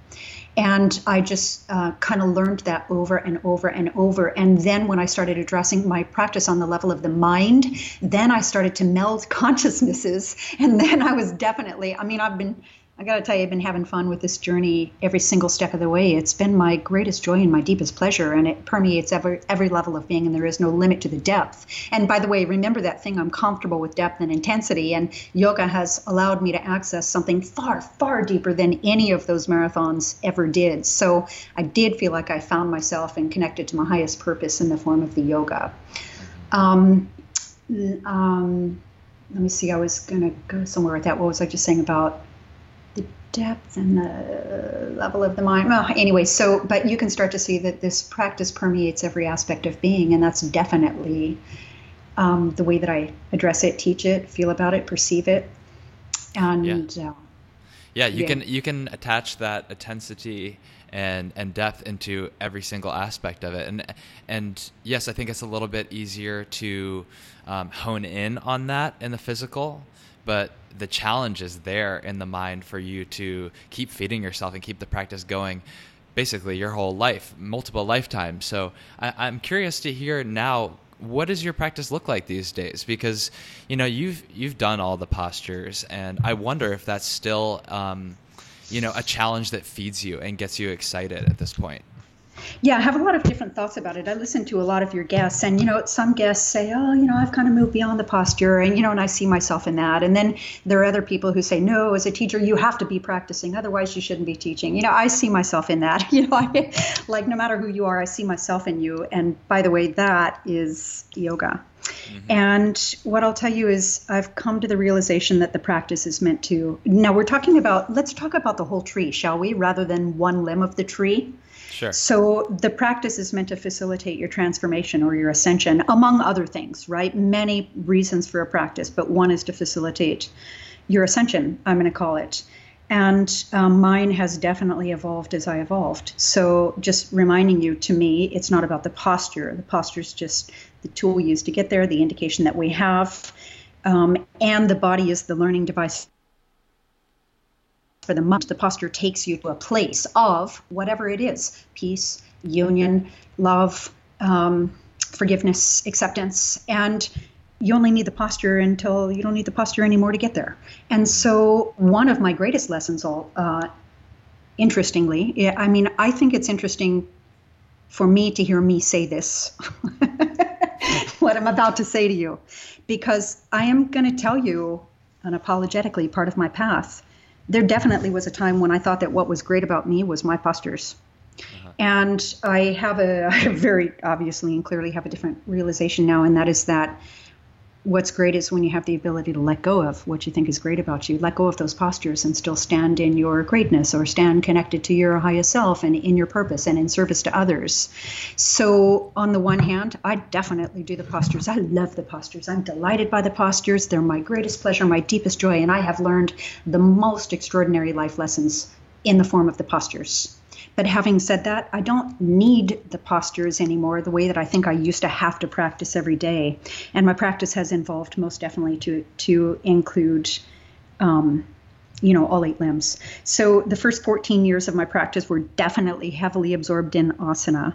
And I just uh, kind of learned that over and over and over. And then when I started addressing my practice on the level of the mind, then I started to meld [laughs] consciousnesses. And then I was definitely, I mean, I've been I got to tell you, I've been having fun with this journey every single step of the way. It's been my greatest joy and my deepest pleasure, and it permeates every every level of being, and there is no limit to the depth. And by the way, remember that thing: I'm comfortable with depth and intensity, and yoga has allowed me to access something far, far deeper than any of those marathons ever did. So I did feel like I found myself and connected to my highest purpose in the form of the yoga. Um, um, let me see. I was to go somewhere with that. What was I just saying about? Depth and the level of the mind. Well, anyway, so but you can start to see that this practice permeates every aspect of being, and that's definitely um, the way that I address it, teach it, feel about it, perceive it, and yeah, uh, yeah you yeah. can you can attach that intensity and and depth into every single aspect of it, and and yes, I think it's a little bit easier to um, hone in on that in the physical but the challenge is there in the mind for you to keep feeding yourself and keep the practice going basically your whole life multiple lifetimes. So I, am curious to hear now what does your practice look like these days? Because you know you've you've done all the postures and i wonder if that's still um, you know a challenge that feeds you and gets you excited at this point Yeah, I have a lot of different thoughts about it. I listen to a lot of your guests, and you know, some guests say, "Oh, you know, I've kind of moved beyond the posture," and you know, and I see myself in that. And then there are other people who say, "No, as a teacher, you have to be practicing, otherwise, you shouldn't be teaching." You know, I see myself in that. [laughs] You know, I, like no matter who you are, I see myself in you. And by the way, that is yoga. Mm-hmm. And what I'll tell you is, I've come to the realization that the practice is meant to. Now, we're talking about, let's talk about the whole tree, shall we, rather than one limb of the tree. Sure. So the practice is meant to facilitate your transformation or your ascension, among other things, right? Many reasons for a practice, but one is to facilitate your ascension, I'm going to call it. And um, mine has definitely evolved as I evolved. So, just reminding you to me, it's not about the posture. The posture is just the tool we use to get there, the indication that we have. Um, and the body is the learning device for the month, the posture takes you to a place of whatever it is peace, union, love, um, forgiveness, acceptance. And you only need the posture until you don't need the posture anymore to get there. And so, one of my greatest lessons, all uh, interestingly, I mean, I think it's interesting for me to hear me say this, [laughs] what I'm about to say to you, because I am going to tell you unapologetically part of my path there definitely was a time when I thought that what was great about me was my postures. Uh-huh. And I have a [laughs] I very obviously and clearly have a different realization now, and that is that what's great is when you have the ability to let go of what you think is great about you, let go of those postures and still stand in your greatness or stand connected to your highest self and in your purpose and in service to others. So, on the one hand, I definitely do the postures. I love the postures. I'm delighted by the postures. They're my greatest pleasure, my deepest joy, and I have learned the most extraordinary life lessons in the form of the postures. But having said that, I don't need the postures anymore the way that I think I used to have to practice every day. And my practice has evolved most definitely to to include. Um, you know, all eight limbs. So the first 14 years of my practice were definitely heavily absorbed in asana.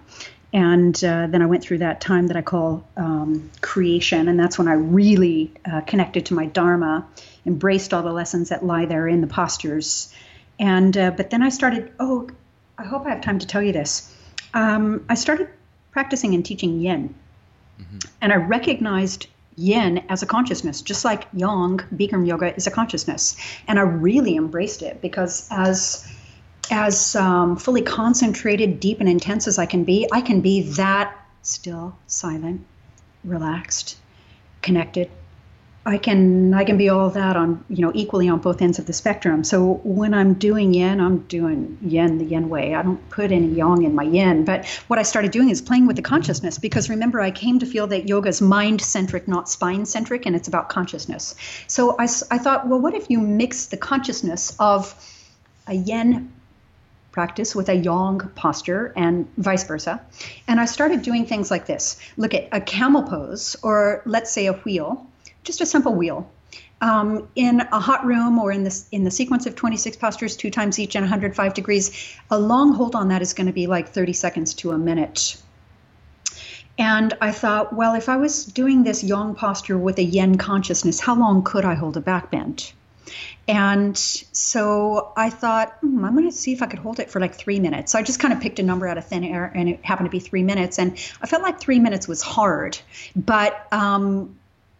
And uh, then I went through that time that I call um, creation. And that's when I really uh, connected to my Dharma, embraced all the lessons that lie there in the postures. And, uh, but then I started, oh, I hope I have time to tell you this. Um, I started practicing and teaching yin, mm-hmm. and I recognized yin as a consciousness, just like yang, Bikram yoga, is a consciousness. And I really embraced it because as as um, fully concentrated, deep, and intense as I can be, I can be that still, silent, relaxed, connected, I can I can be all that on you know equally on both ends of the spectrum. So when I'm doing yin, I'm doing yin the yin way. I don't put any yang in my yin. But what I started doing is playing with the consciousness because remember I came to feel that yoga is mind centric, not spine centric, and it's about consciousness. So I I thought, well, what if you mix the consciousness of a yin practice with a yang posture and vice versa. And I started doing things like this. Look at a camel pose, or let's say a wheel just a simple wheel. Um, in a hot room or in this in the sequence of 26 postures, two times each and 105 degrees, a long hold on that is going to be like 30 seconds to a minute. And I thought, well, if I was doing this yang posture with a yin consciousness, how long could I hold a back bend? And so I thought, hmm, I'm going to see if I could hold it for like three minutes. So I just kind of picked a number out of thin air, and it happened to be three minutes. And I felt like three minutes was hard, but um,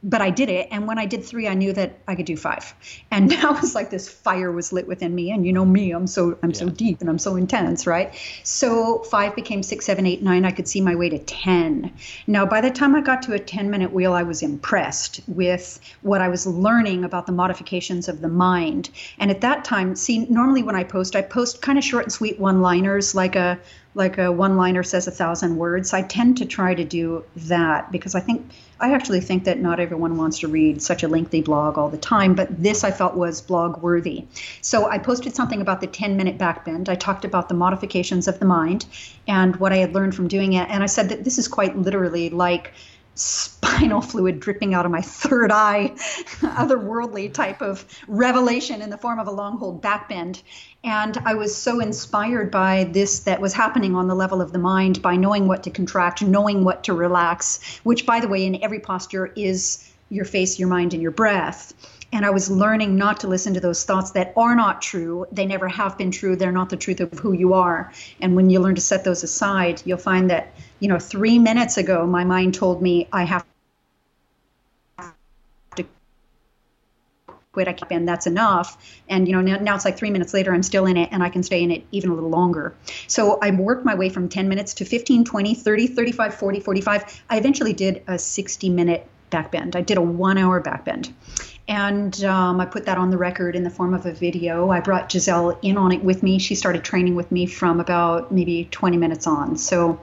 but I did it. And when I did three, I knew that I could do five. And [laughs] now it's like this fire was lit within me. And you know me, I'm so I'm yeah. so deep and I'm so intense, right? So five became six, seven, eight, nine. I could see my way to ten. Now by the time I got to a 10 minute wheel, I was impressed with what I was learning about the modifications of the mind. And at that time, see, normally when I post, I post kind of short and sweet one-liners like a like a one liner says a thousand words. I tend to try to do that because I think I actually think that not everyone wants to read such a lengthy blog all the time, but this I felt was blog worthy. So I posted something about the 10 minute backbend. I talked about the modifications of the mind and what I had learned from doing it. And I said that this is quite literally like spinal fluid dripping out of my third eye, [laughs] otherworldly type of revelation in the form of a long hold backbend. And I was so inspired by this that was happening on the level of the mind by knowing what to contract, knowing what to relax, which, by the way, in every posture is your face, your mind, and your breath. And I was learning not to listen to those thoughts that are not true. They never have been true. They're not the truth of who you are. And when you learn to set those aside, you'll find that, you know, three minutes ago, my mind told me I have to quit. I keep in, that's enough. And, you know, now, now it's like three minutes later, I'm still in it and I can stay in it even a little longer. So I worked my way from 10 minutes to 15, 20, 30, 35, 40, 45. I eventually did a 60 minute backbend. I did a one hour backbend and um, I put that on the record in the form of a video. I brought Giselle in on it with me. She started training with me from about maybe 20 minutes on. So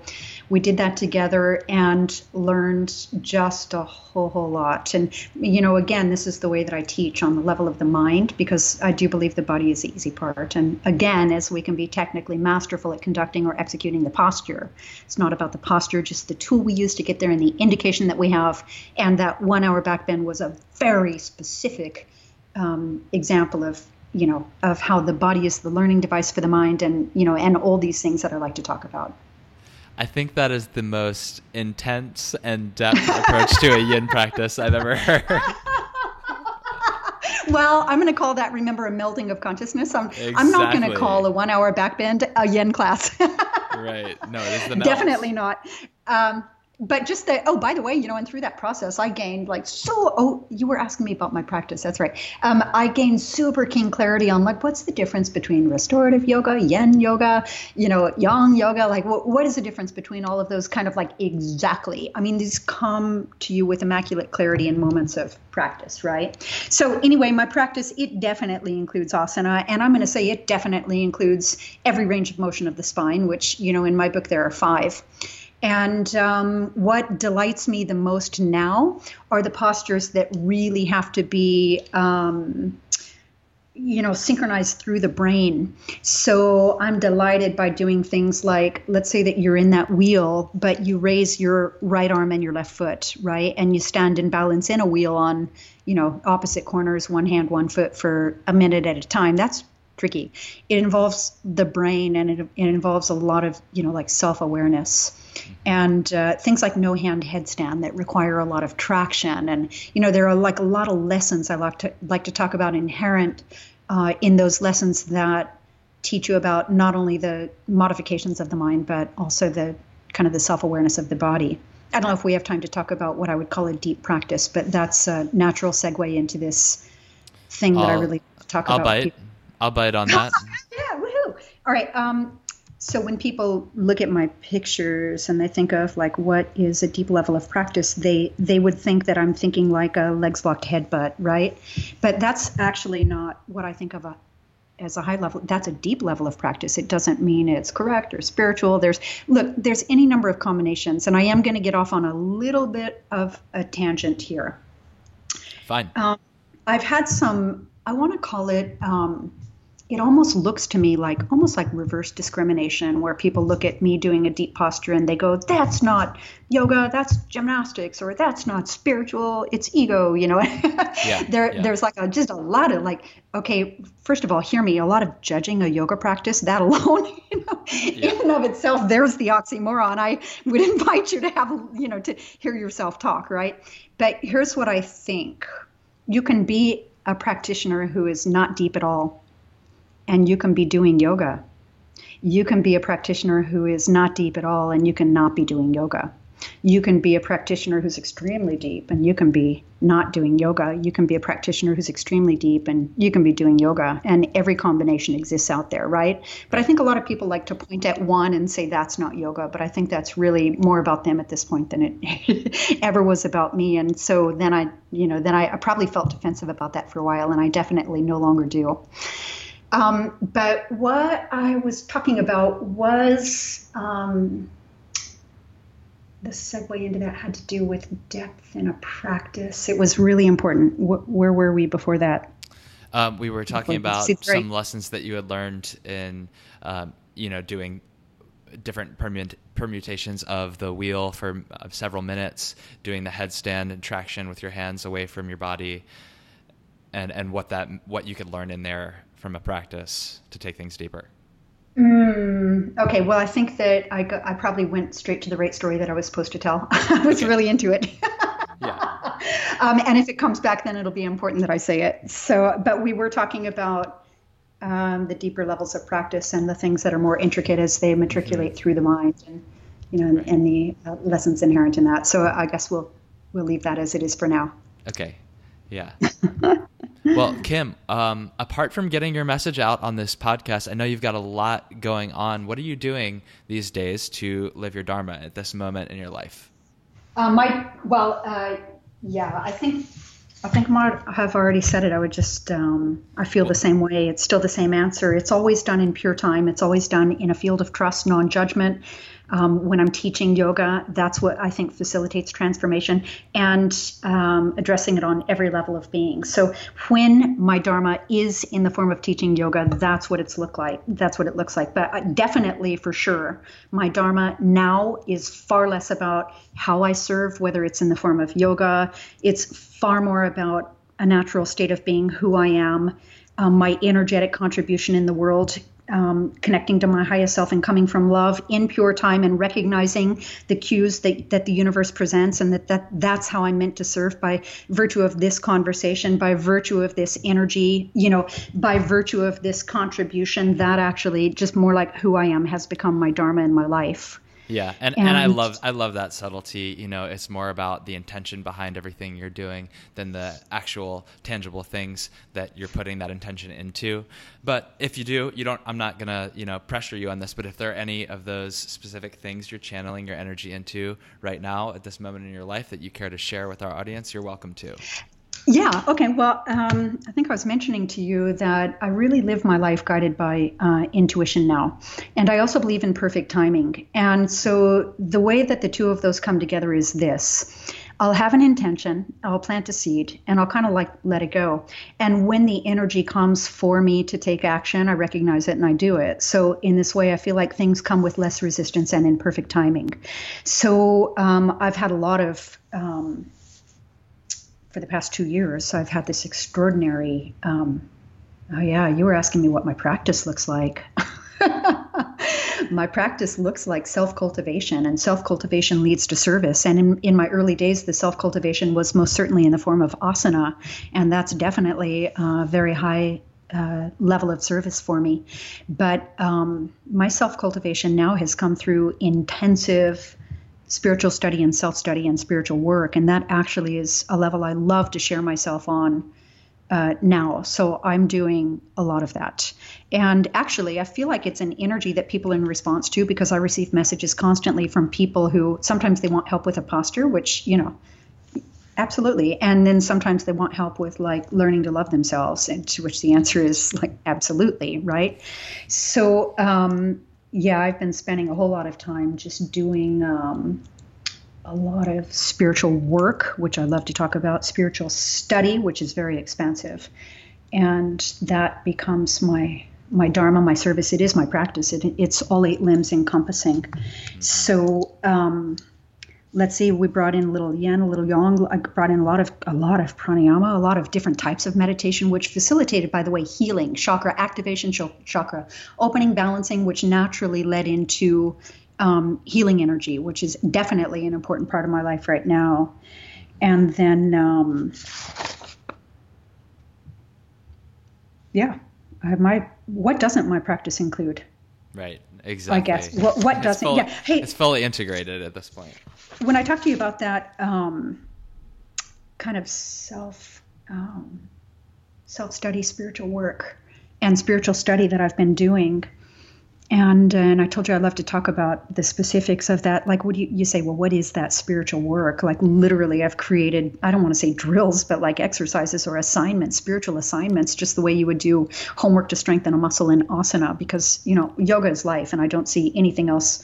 we did that together and learned just a whole whole lot. And you know again this is the way that i teach on the level of the mind because i do believe the body is the easy part. And again as we can be technically masterful at conducting or executing the posture it's not about the posture just the tool we use to get there and the indication that we have. And that one hour back bend was a very specific um, example of you know of how the body is the learning device for the mind and you know and all these things that i like to talk about I think that is the most intense and depth approach to a yin practice I've ever heard. [laughs] well, I'm going to call that, remember, a melding of consciousness. I'm, exactly. I'm not going to call a one hour backbend a yin class. [laughs] right. No, it is the melt. Definitely not. Um, but just that oh by the way you know and through that process i gained like so oh you were asking me about my practice that's right. Um, i gained super keen clarity on like what's the difference between restorative yoga yin yoga you know yang yoga like what, what is the difference between all of those kind of like exactly? I mean these come to you with immaculate clarity in moments of practice right? So anyway my practice it definitely includes asana and i'm going to say it definitely includes every range of motion of the spine which you know in my book there are five and um, what delights me the most now are the postures that really have to be, um, you know, synchronized through the brain. So I'm delighted by doing things like, let's say that you're in that wheel, but you raise your right arm and your left foot, right? And you stand in balance in a wheel on, you know, opposite corners, one hand, one foot for a minute at a time. That's tricky. It involves the brain and it, it involves a lot of, you know, like self awareness and uh, things like no hand headstand that require a lot of traction. And you know, there are like a lot of lessons I like to like to talk about inherent uh, in those lessons that teach you about not only the modifications of the mind, but also the kind of the self awareness of the body. I don't know if we have time to talk about what I would call a deep practice, but that's a natural segue into this thing that I'll, I really talk I'll about. Bite. I'll bite on [laughs] that. yeah, woohoo! All right. Um, so when people look at my pictures and they think of like what is a deep level of practice, they they would think that I'm thinking like a legs locked headbutt, right? But that's actually not what I think of a as a high level that's a deep level of practice. It doesn't mean it's correct or spiritual. There's look there's any number of combinations and i am going to get off on a little bit of a tangent here. Fine. Um, i've had some i want to call it um, it almost looks to me like almost like reverse discrimination where people look at me doing a deep posture and they go that's not yoga that's gymnastics or that's not spiritual it's ego you know yeah, [laughs] there yeah. there's like a, just a lot of like okay first of all hear me a lot of judging a yoga practice that [laughs] alone you know yeah. in and of itself there's the oxymoron i would [laughs] invite you to have you know to hear yourself talk right but here's what i think you can be a practitioner who is not deep at all and you can be doing yoga. You can be a practitioner who is not deep at all and you can not be doing yoga. You can be a practitioner who's extremely deep and you can be not doing yoga. You can be a practitioner who's extremely deep and you can be doing yoga. And every combination exists out there, right? But I think a lot of people like to point at one and say that's not yoga. But I think that's really more about them at this point than it [laughs] ever was about me. And so then I, you know, then I, probably felt defensive about that for a while and I definitely no longer do. Um, but what I was talking about was um, the segue into that had to do with depth in a practice. It was really important. Wh- where were we before that? Um, we were talking about some lessons that you had learned in, um, you know, doing different permut- permutations of the wheel for uh, several minutes, doing the headstand and traction with your hands away from your body, and and what that what you could learn in there from a practice to take things deeper? Mm, okay, well, I think that I, I probably went straight to the right story that I was supposed to tell. [laughs] I was okay. really into it. yeah. [laughs] um, and if it comes back, then it'll be important that I say it. So, but we were talking about um, the deeper levels of practice and the things that are more intricate as they matriculate mm-hmm. through the mind, and you know, and, and the uh, lessons inherent in that. So, I guess we'll we'll leave that as it is for now. Okay. Yeah. [laughs] well, Kim, um, apart from getting your message out on this podcast, I know you've got a lot going on. What are you doing these days to live your dharma at this moment in your life? Uh, my well, uh, yeah, I think I think I have already said it. I would just um, I feel the same way. It's still the same answer. It's always done in pure time. It's always done in a field of trust, non-judgment um, when I'm teaching yoga, that's what I think facilitates transformation and um, addressing it on every level of being. So when my dharma is in the form of teaching yoga, that's what it's look like. That's what it looks like. But uh, definitely, for sure, my dharma now is far less about how I serve, whether it's in the form of yoga. It's far more about a natural state of being, who I am. Um, my energetic contribution in the world um, connecting to my highest self and coming from love in pure time and recognizing the cues that, that the universe presents and that, that that's how I'm meant to serve by virtue of this conversation, by virtue of this energy, you know, by virtue of this contribution, that actually just more like who I am has become my dharma in my life. Yeah, and, and, and I love I love that subtlety. You know, it's more about the intention behind everything you're doing than the actual tangible things that you're putting that intention into. But if you do, you don't. I'm not gonna you know pressure you on this. But if there are any of those specific things you're channeling your energy into right now at this moment in your life that you care to share with our audience, you're welcome to. Yeah. Okay. Well, um, I think I was mentioning to you that I really live my life guided by uh, intuition now, and I also believe in perfect timing. And so the way that the two of those come together is this. I'll have an intention, I'll plant a seed, and I'll kind of like let it go. And when the energy comes for me to take action, I recognize it and I do it. So, in this way, I feel like things come with less resistance and in perfect timing. So, um, I've had a lot of um, for the past two years, I've had this extraordinary. Um, oh yeah, you were asking me what my practice looks like. [laughs] my practice looks like self cultivation, and self cultivation leads to service. And in, in my early days, the self cultivation was most certainly in the form of asana, and that's definitely a very high uh, level of service for me. But um, my self cultivation now has come through intensive spiritual study and self study and spiritual work. And that actually is a level I love to share myself on uh, now. So I'm doing a lot of that. And actually, I feel like it's an energy that people are in response to because I receive messages constantly from people who sometimes they want help with a posture, which, you know, absolutely. And then sometimes they want help with like learning to love themselves, and to which the answer is like absolutely, right? So, um, yeah, I've been spending a whole lot of time just doing um, a lot of spiritual work, which I love to talk about, spiritual study, which is very expensive. And that becomes my my dharma, my service. It is my practice. It, it's all eight limbs encompassing. So um, let's see, we brought in a little yin, a little yang. I brought in a lot of a lot of pranayama, a lot of different types of meditation, which facilitated, by the way, healing, chakra activation, chakra opening, balancing, which naturally led into um, healing energy, which is definitely an important part of my life right now. And then, um, yeah, I have my. What doesn't my practice include? Right. Exactly. I guess what what doesn't? Yeah. Hey, it's fully integrated at this point when I talk to you about that um, kind of self um, self study, spiritual work, and spiritual study that I've been doing, and and I told you I love to talk about the specifics of that. Like, would you you say, well, what is that spiritual work? Like, literally, I've created I don't want to say drills, but like exercises or assignments, spiritual assignments, just the way you would do homework to strengthen a muscle in asana, because you know yoga is life, and I don't see anything else.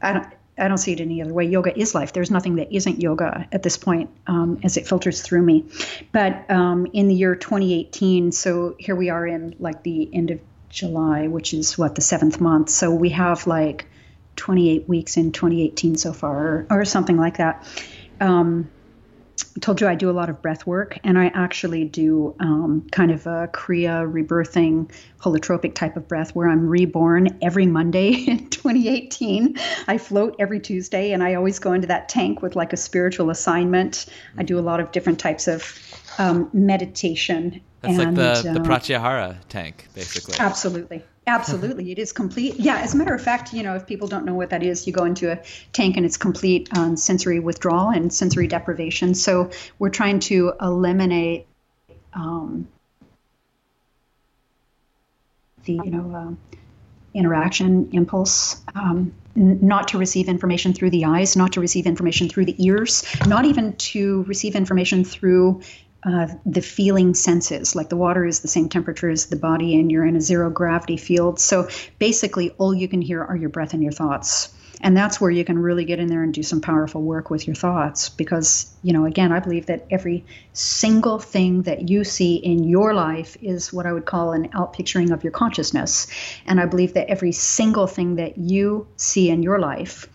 I don't I don't see it any other way. Yoga is life. There's nothing that isn't yoga at this point um, as it filters through me. But um, in the year 2018, so here we are in like the end of July, which is what the seventh month. So we have like 28 weeks in 2018 so far, or, or something like that. Um, told you I do a lot of breath work, and I actually do um, kind of a Kriya rebirthing holotropic type of breath where I'm reborn every Monday [laughs] in 2018. I float every Tuesday, and I always go into that tank with like a spiritual assignment. I do a lot of different types of um, meditation. That's and, like the, the uh, Pratyahara tank, basically. Absolutely. Absolutely, it is complete. Yeah, as a matter of fact, you know, if people don't know what that is, you go into a tank and it's complete um, sensory withdrawal and sensory deprivation. So we're trying to eliminate um, the, you know, uh, interaction impulse. Um, not to receive information through the eyes, not to receive information through the ears, not even to receive information through uh, the feeling senses. Like the water is the same temperature as the body, and you're in a zero gravity field. So basically, all you can hear are your breath and your thoughts. And that's where you can really get in there and do some powerful work with your thoughts. Because, you know, again, I believe that every single thing that you see in your life is what I would call an outpicturing of your consciousness. And I believe that every single thing that you see in your life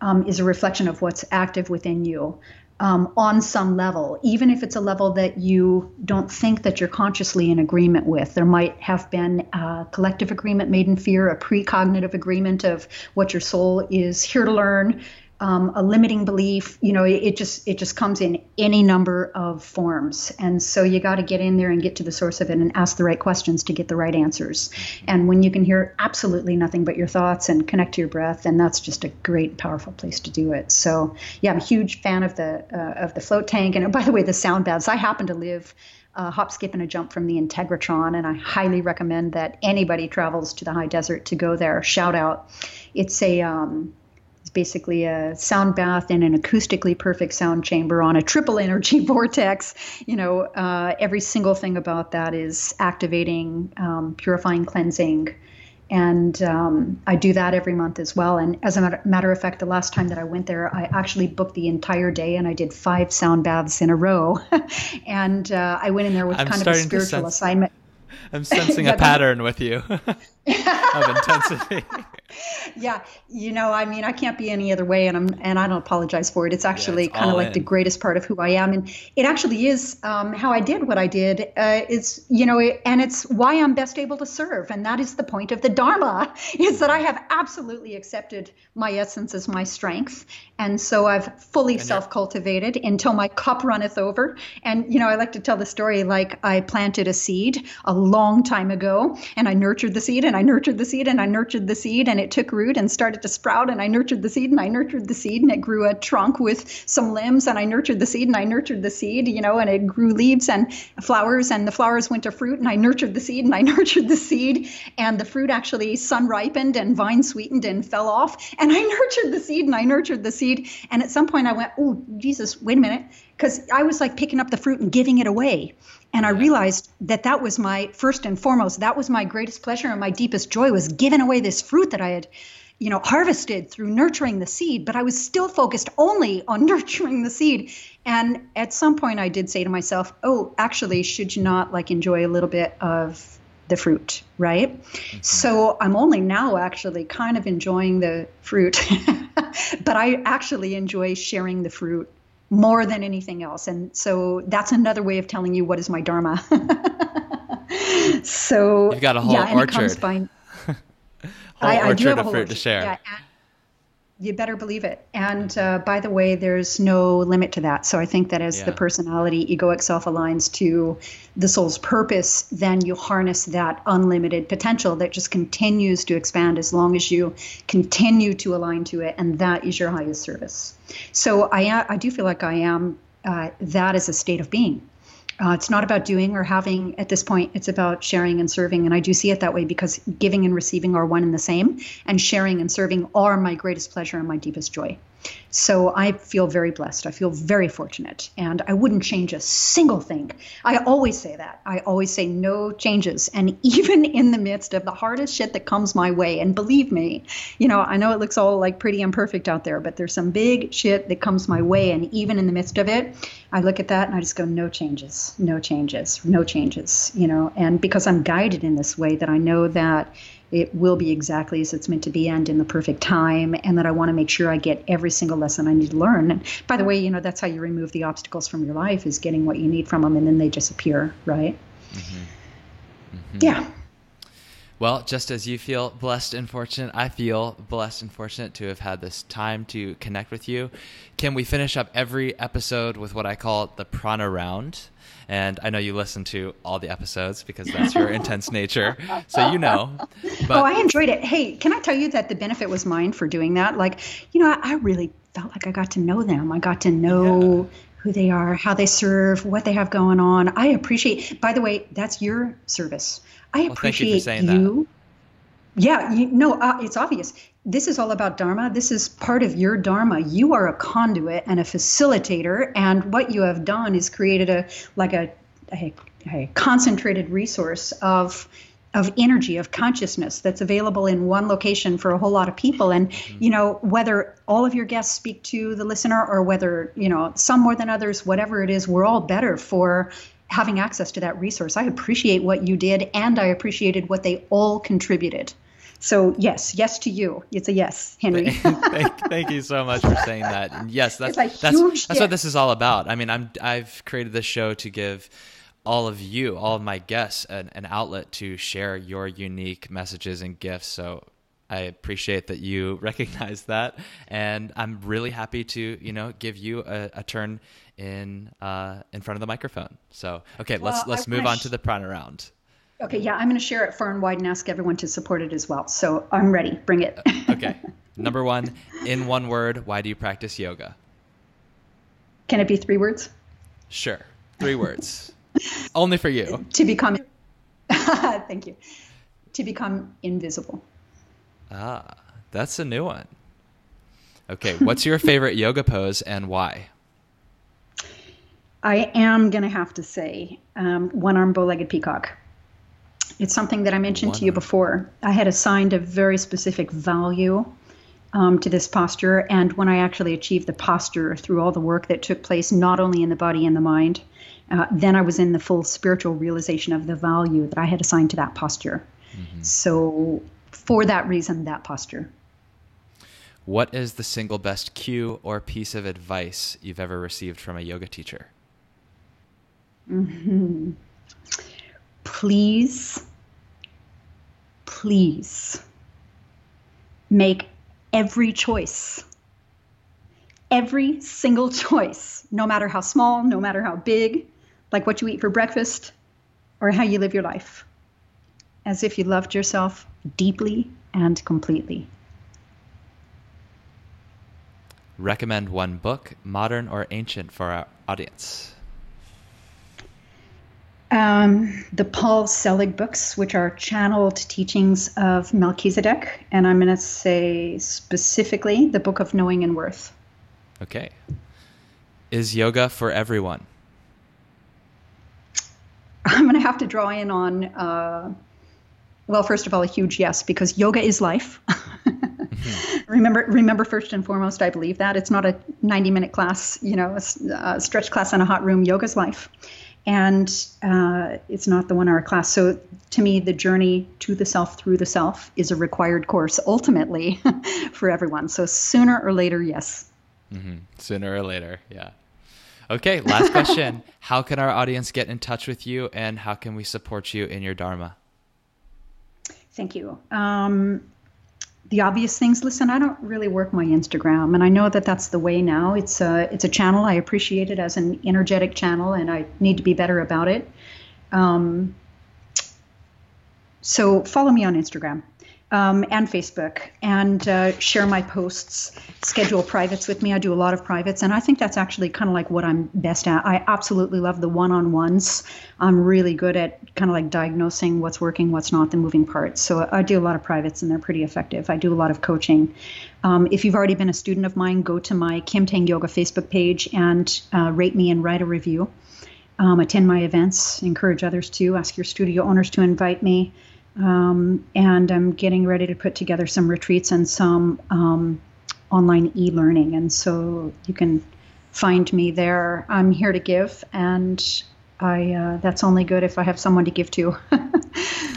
um, is a reflection of what's active within you um, on some level, even if it's a level that you don't think that you're consciously in agreement with. There might have been a collective agreement made in fear, a precognitive agreement of what your soul is here to learn, um, a limiting belief you know it, just it just comes in any number of forms. And so you got to get in there and get to the source of it and ask the right questions to get the right answers. And when you can hear absolutely nothing but your thoughts and connect to your breath then that's just a great powerful place to do it. So yeah i'm a huge fan of the uh, of the float tank. And by the way the sound baths. I happen to live a hop, skip, and a jump from the Integratron, and I highly recommend that anybody travels to the high desert to go there. Shout out! It's a um, basically a sound bath in an acoustically perfect sound chamber on a triple energy [laughs] vortex. You know, uh, every single thing about that is activating, um, purifying, cleansing. And um, I do that every month as well. And as a matter of fact, the last time that I went there, I actually booked the entire day and I did five sound baths in a row. [laughs] and uh, I went in there with I'm kind of a spiritual assignment. I'm sensing a [laughs] pattern with you of intensity [laughs] yeah, you know, I mean, I can't be any other way, and I'm and I don't apologize for it. It's actually yeah, kind of like in. the greatest part of who I am, and it actually is um, how I did what I did. Uh, it's you know, it, and it's why I'm best able to serve, and that is the point of the Dharma, [laughs] is that I have absolutely accepted my essence as my strength, and so I've fully self cultivated until my cup runneth over. And you know, I like to tell the story like I planted a seed a long time ago, and I nurtured the seed, and I nurtured the seed, and I nurtured the seed, and it took root and started to sprout and I nurtured the seed and I nurtured the seed and it grew a trunk with some limbs and I nurtured the seed and I nurtured the seed, you know, and it grew leaves and flowers and the flowers went to fruit and I nurtured the seed and I nurtured the seed and the fruit actually sun ripened and vine sweetened and fell off and I nurtured the seed and I nurtured the seed and at some point I went, "Oh, Jesus, wait a minute." Because I was like picking up the fruit and giving it away. And I realized that that was my first and foremost, that was my greatest pleasure and my deepest joy was giving away this fruit that I had, you know, harvested through nurturing the seed, but I was still focused only on [laughs] nurturing the seed. And at some point I did say to myself, "Oh, actually, should you not like enjoy a little bit of the fruit, right? Mm-hmm. So I'm only now actually kind of enjoying the fruit, [laughs] but I actually enjoy sharing the fruit more than anything else. And so that's another way of telling you what is my dharma. [laughs] so you've got a whole yeah, orchard. By, [laughs] whole I, orchard I do have a whole to share. Yeah, you better believe it. And uh, by the way, there's no limit to that. So I think that as yeah. the personality egoic self aligns to the soul's purpose, then you harness that unlimited potential that just continues to expand as long as you continue to align to it. And that is your highest service. So I, I do feel like I am uh, that is a state of being. Uh, it's not about doing or having at this point. It's about sharing and serving. And I do see it that way because giving and receiving are one and the same, and sharing and serving are my greatest pleasure and my deepest joy. So I feel very blessed. I feel very fortunate. And I wouldn't change a single thing. I always say that. I always say no changes. And [laughs] even in the midst of the hardest shit that comes my way, and believe me, you know, I know it looks all like pretty imperfect out there, but there's some big shit that comes my way. And even in the midst of it, I look at that and I just go, no changes, no changes, no changes, you know. And because I'm guided in this way, that I know that it will be exactly as it's meant to be and in the perfect time, and that I want to make sure I get every single lesson I need to learn. And by the way, you know, that's how you remove the obstacles from your life is getting what you need from them, and then they disappear, right? Mm-hmm. Mm-hmm. Yeah. Well, just as you feel blessed and fortunate, I feel blessed and fortunate to have had this time to connect with you. Can we finish up every episode with what I call the prana round? And I know you listen to all the episodes because that's your [laughs] intense nature. So you know. Oh, but- oh, I enjoyed it. Hey, can I tell you that the benefit was mine for doing that? Like, you know, I, I really felt like I got to know them. I got to know. Yeah who they are, how they serve, what they have going on. I appreciate. By the way, that's your service. I well, appreciate you. you. Yeah, you, no, uh, it's obvious. This is all about Dharma. This is part of your Dharma. You are a conduit and a facilitator, and what you have done is created a like a, a, a concentrated resource of of energy of consciousness that's available in one location for a whole lot of people and mm-hmm. you know whether all of your guests speak to the listener or whether you know some more than others whatever it is we're all better for having access to that resource i appreciate what you did and i appreciated what they all contributed so yes, yes to you. It's a yes, Henry. [laughs] thank, thank, you so much for saying that. And yes, that's that's, that's what this is all about. I mean, I'm I've created this show to give all of you, all of my guests, an, an outlet to share your unique messages and gifts. So I appreciate that you [laughs] recognize that, and I'm really happy to you know give you a, a turn in uh, in front of the microphone. So okay, well, let's let's I move on sh- to the prana round. Okay, yeah, I'm going to share it far and wide and ask everyone to support it as well. So I'm ready. Bring it. [laughs] okay, number one, in one word, why do you practice yoga? Can it be three words? Sure, three words. [laughs] Only for you. To become, [laughs] thank you. To become invisible. Ah, that's a new one. Okay, what's your [laughs] favorite yoga pose and why? I am going to have to say um, one arm bow legged peacock. It's something that I mentioned one to you before. I had assigned a very specific value um, to this posture, and when I actually achieved the posture through all the work that took place, not only in the body and the mind, uh, then I was in the full spiritual realization of the value that I had assigned to that posture. Mm-hmm. So, for that reason, that posture. What is the single best cue or piece of advice you've ever received from a yoga teacher? Mm-hmm. [laughs] Please, please make every choice, every single choice, no matter how small, no matter how big, like what you eat for breakfast or how you live your life, as if you loved yourself deeply and completely. Recommend one book, modern or ancient, for our audience. Um, the Paul Selig books, which are channeled teachings of Melchizedek, and I'm going to say specifically the Book of Knowing and Worth. Okay. Is yoga for everyone? [laughs] I'm going to have to draw in on, uh, well, first of all, a huge yes, because yoga is life. [laughs] mm-hmm. Remember, remember first and foremost, I believe that it's not a 90 minute class, you know, a, a stretch class in a hot room. Yoga's life, and uh, it's not the one hour class. So to me, the journey to the self through the self is a required course ultimately [laughs] for everyone. So sooner or later, yes. Mm-hmm. Sooner or later, yeah. Okay, last [laughs] question. how can our audience get in touch with you and how can we support you in your Dharma? Thank you. Um, the obvious things. Listen, I don't really work my Instagram, and I know that that's the way now. It's a it's a channel. I appreciate it as an energetic channel, and I need to be better about it. Um, so follow me on Instagram um, and Facebook and uh, share my posts, schedule privates with me. I do a lot of privates, and I think that's actually kind of like what I'm best at. I absolutely love the one on ones. I'm really good at kind of like diagnosing what's working, what's not, the moving parts. So I do a lot of privates, and they're pretty effective. I do a lot of coaching. Um, if you've already been a student of mine, go to my Kim Tang Yoga Facebook page and uh, rate me and write a review. Um, attend my events, encourage others to, ask your studio owners to invite me. Um, and I'm getting ready to put together some retreats and some um, online e learning. And so you can find me there. I'm here to give, and I uh, that's only good if I have someone to give to. [laughs]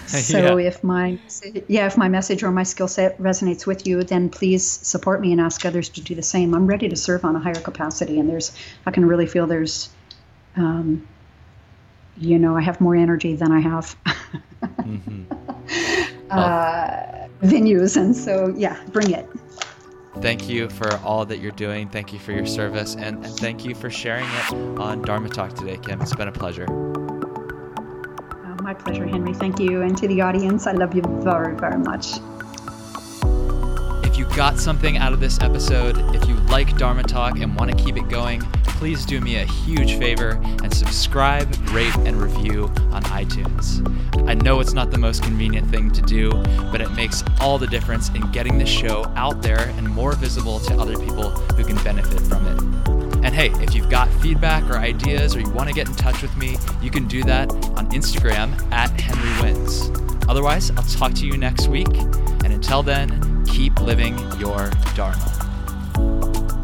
So yeah. if my yeah, if my message or my skill set resonates with you, then please support me and ask others to do the same. I'm ready to serve on a higher capacity, and there's I can really feel there's, um, you know, I have more energy than I have [laughs] mm-hmm. [laughs] uh, venues, and so yeah, bring it. Thank you for all that you're doing. Thank you for your service, and, and thank you for sharing it on Dharma Talk today, Kim. It's been a pleasure. Oh, my pleasure, Henry. Thank you. And to the audience, I love you very, very much. Got something out of this episode, if you like Dharma Talk and want to keep it going, please do me a huge favor and subscribe, rate, and review on iTunes. I know it's not the most convenient thing to do, but it makes all the difference in getting this show out there and more visible to other people who can benefit from it. And hey, if you've got feedback or ideas or you want to get in touch with me, you can do that on Instagram at Henry Wins. Otherwise, I'll talk to you next week. And until then, keep living your Dharma.